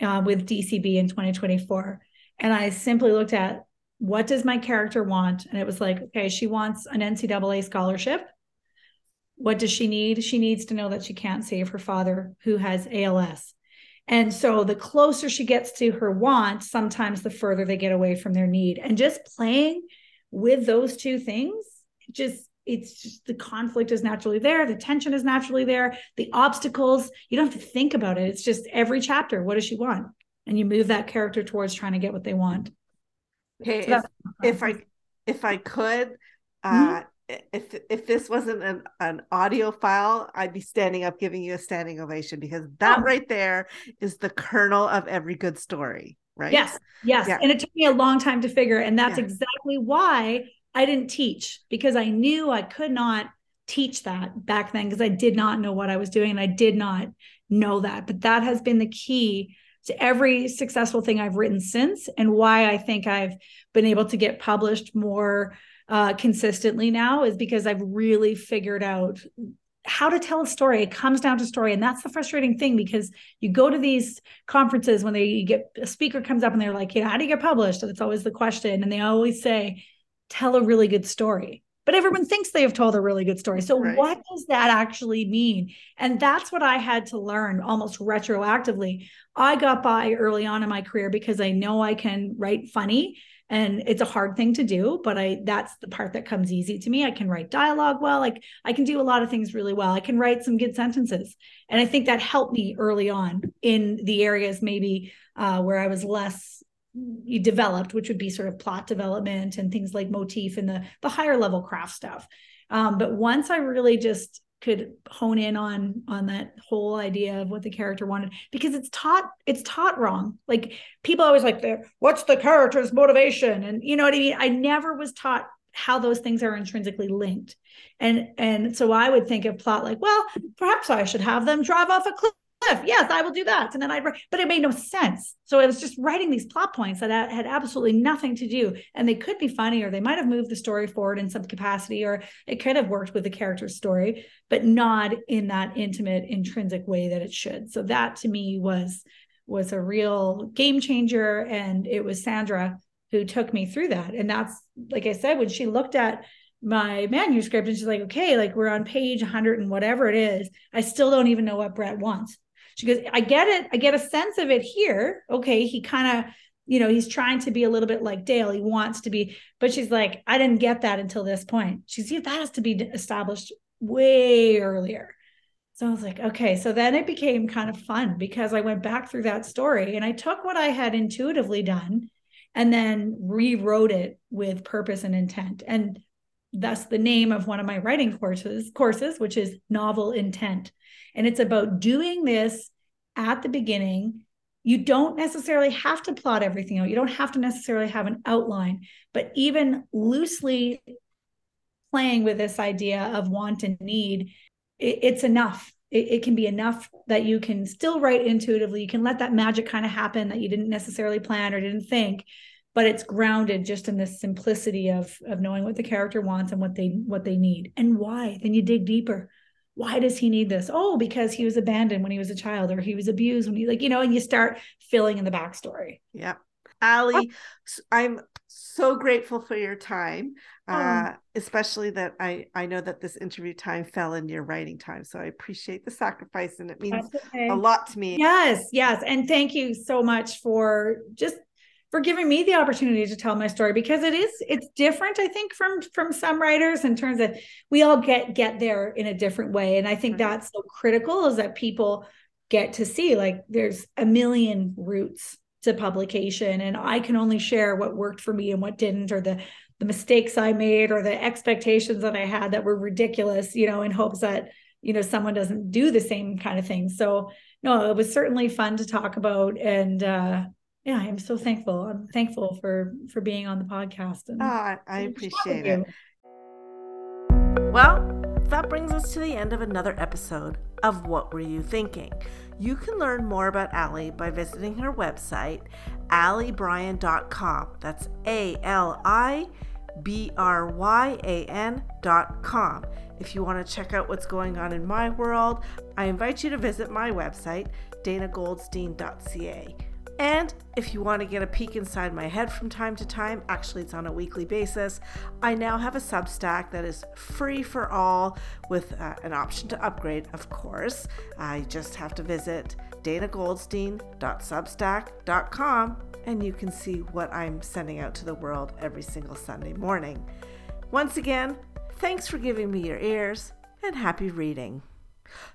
A: uh, with dcb in 2024 and i simply looked at what does my character want? And it was like okay she wants an ncaa scholarship. What does she need? She needs to know that she can't save her father who has als and so the closer she gets to her want sometimes the further they get away from their need. And just playing with those two things just it's just the conflict is naturally there the tension is naturally there the obstacles you don't have to think about it it's just every chapter what does she want and you move that character towards trying to get what they want
B: okay so if, if, i if i could uh mm-hmm. if if this wasn't an, an audio file i'd be standing up giving you a standing ovation because that oh. right there is the kernel of every good story right
A: yes yes yeah. and it took me a long time to figure and that's yeah. exactly why I didn't teach because I knew I could not teach that back then because I did not know what I was doing and I did not know that. But that has been the key to every successful thing I've written since and why I think I've been able to get published more uh, consistently now is because I've really figured out how to tell a story. It comes down to story. And that's the frustrating thing because you go to these conferences when they get a speaker comes up and they're like, you know, how do you get published? And it's always the question. And they always say, tell a really good story but everyone thinks they have told a really good story. So right. what does that actually mean? And that's what I had to learn almost retroactively. I got by early on in my career because I know I can write funny and it's a hard thing to do, but I that's the part that comes easy to me. I can write dialogue well. Like I can do a lot of things really well. I can write some good sentences. And I think that helped me early on in the areas maybe uh, where I was less developed, which would be sort of plot development and things like motif and the the higher level craft stuff. Um, but once I really just could hone in on on that whole idea of what the character wanted because it's taught it's taught wrong. Like people always like what's the character's motivation? And you know what i mean? I never was taught how those things are intrinsically linked. And and so i would think of plot like well perhaps i should have them drive off a cliff cliff. Yes, I will do that. And then I'd write, but it made no sense. So I was just writing these plot points that had absolutely nothing to do. And they could be funny, or they might have moved the story forward in some capacity, or it could have worked with the character's story, but not in that intimate, intrinsic way that it should. So that to me was was a real game changer. And it was Sandra who took me through that. And that's like I said, when she looked at my manuscript and she's like, okay, like we're on page 100 and whatever it is. I still don't even know what Brett wants. She goes, I get it. I get a sense of it here. Okay. He kind of, you know, he's trying to be a little bit like Dale. He wants to be, but she's like, I didn't get that until this point. She's, yeah, that has to be established way earlier. So I was like, okay. So then it became kind of fun because I went back through that story and I took what I had intuitively done and then rewrote it with purpose and intent. And that's the name of one of my writing courses courses which is novel intent and it's about doing this at the beginning. You don't necessarily have to plot everything out. You don't have to necessarily have an outline but even loosely playing with this idea of want and need it, it's enough. It, it, can be enough that you can still write intuitively. You can let that magic kind of happen that you didn't necessarily plan or didn't think but it's grounded just in this simplicity of of knowing what the character wants and what they what they need and why. Then you dig deeper why does he need this? Oh because he was abandoned when he was a child or he was abused when he like you know and you start filling in the backstory.
B: Yeah ali i'm so grateful for your time oh. uh, especially that i i know that this interview time fell in your writing time so i appreciate the sacrifice and it means okay. a lot to me.
A: Yes yes and thank you so much for just for giving me the opportunity to tell my story because it is it's different i think from from some writers in terms of we all get get there in a different way and i think mm-hmm. that's so critical is that people get to see like there's a million routes to publication and i can only share what worked for me and what didn't or the the mistakes i made or the expectations that i had that were ridiculous you know in hopes that you know someone doesn't do the same kind of thing so no it was certainly fun to talk about and uh yeah, I'm so thankful. I'm thankful for for being on the podcast.
B: And oh, I appreciate it. Well, that brings us to the end of another episode of What Were You Thinking? You can learn more about Ali by visiting her website, alibryan.com. That's A L I B R Y A N.com. If you want to check out what's going on in my world, I invite you to visit my website, danagoldstein.ca. And if you want to get a peek inside my head from time to time, actually, it's on a weekly basis, I now have a Substack that is free for all with uh, an option to upgrade, of course. I just have to visit danagoldstein.substack.com and you can see what I'm sending out to the world every single Sunday morning. Once again, thanks for giving me your ears and happy reading.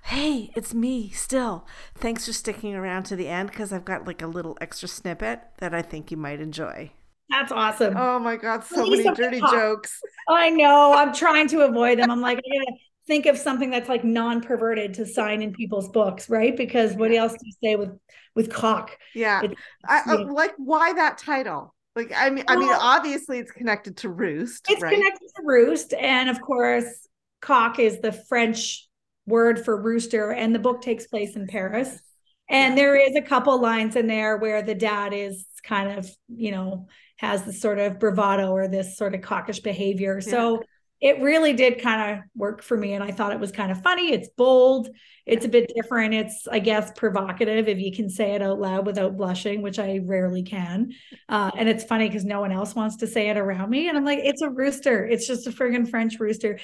B: Hey, it's me still. Thanks for sticking around to the end because I've got like a little extra snippet that I think you might enjoy.
A: That's awesome.
B: Oh my God, so many dirty jokes.
A: I know. I'm trying to avoid them. I'm like, I gotta think of something that's like non-perverted to sign in people's books, right? Because what else do you say with with Coq?
B: Yeah, I, uh, like why that title? Like, I mean, well, I mean, obviously it's connected to roost.
A: It's
B: right?
A: connected to roost, and of course, cock is the French word for rooster and the book takes place in paris. And there is a couple lines in there where the dad is kind of you know has this sort of bravado or this sort of cockish behavior. Yeah. so it really did kind of work for me and i thought it was kind of funny. It's bold. It's a bit different. It's i guess provocative if you can say it out loud without blushing which i rarely can. Uh, and it's funny because no one else wants to say it around me and i'm like it's a rooster. It's just a friggin french rooster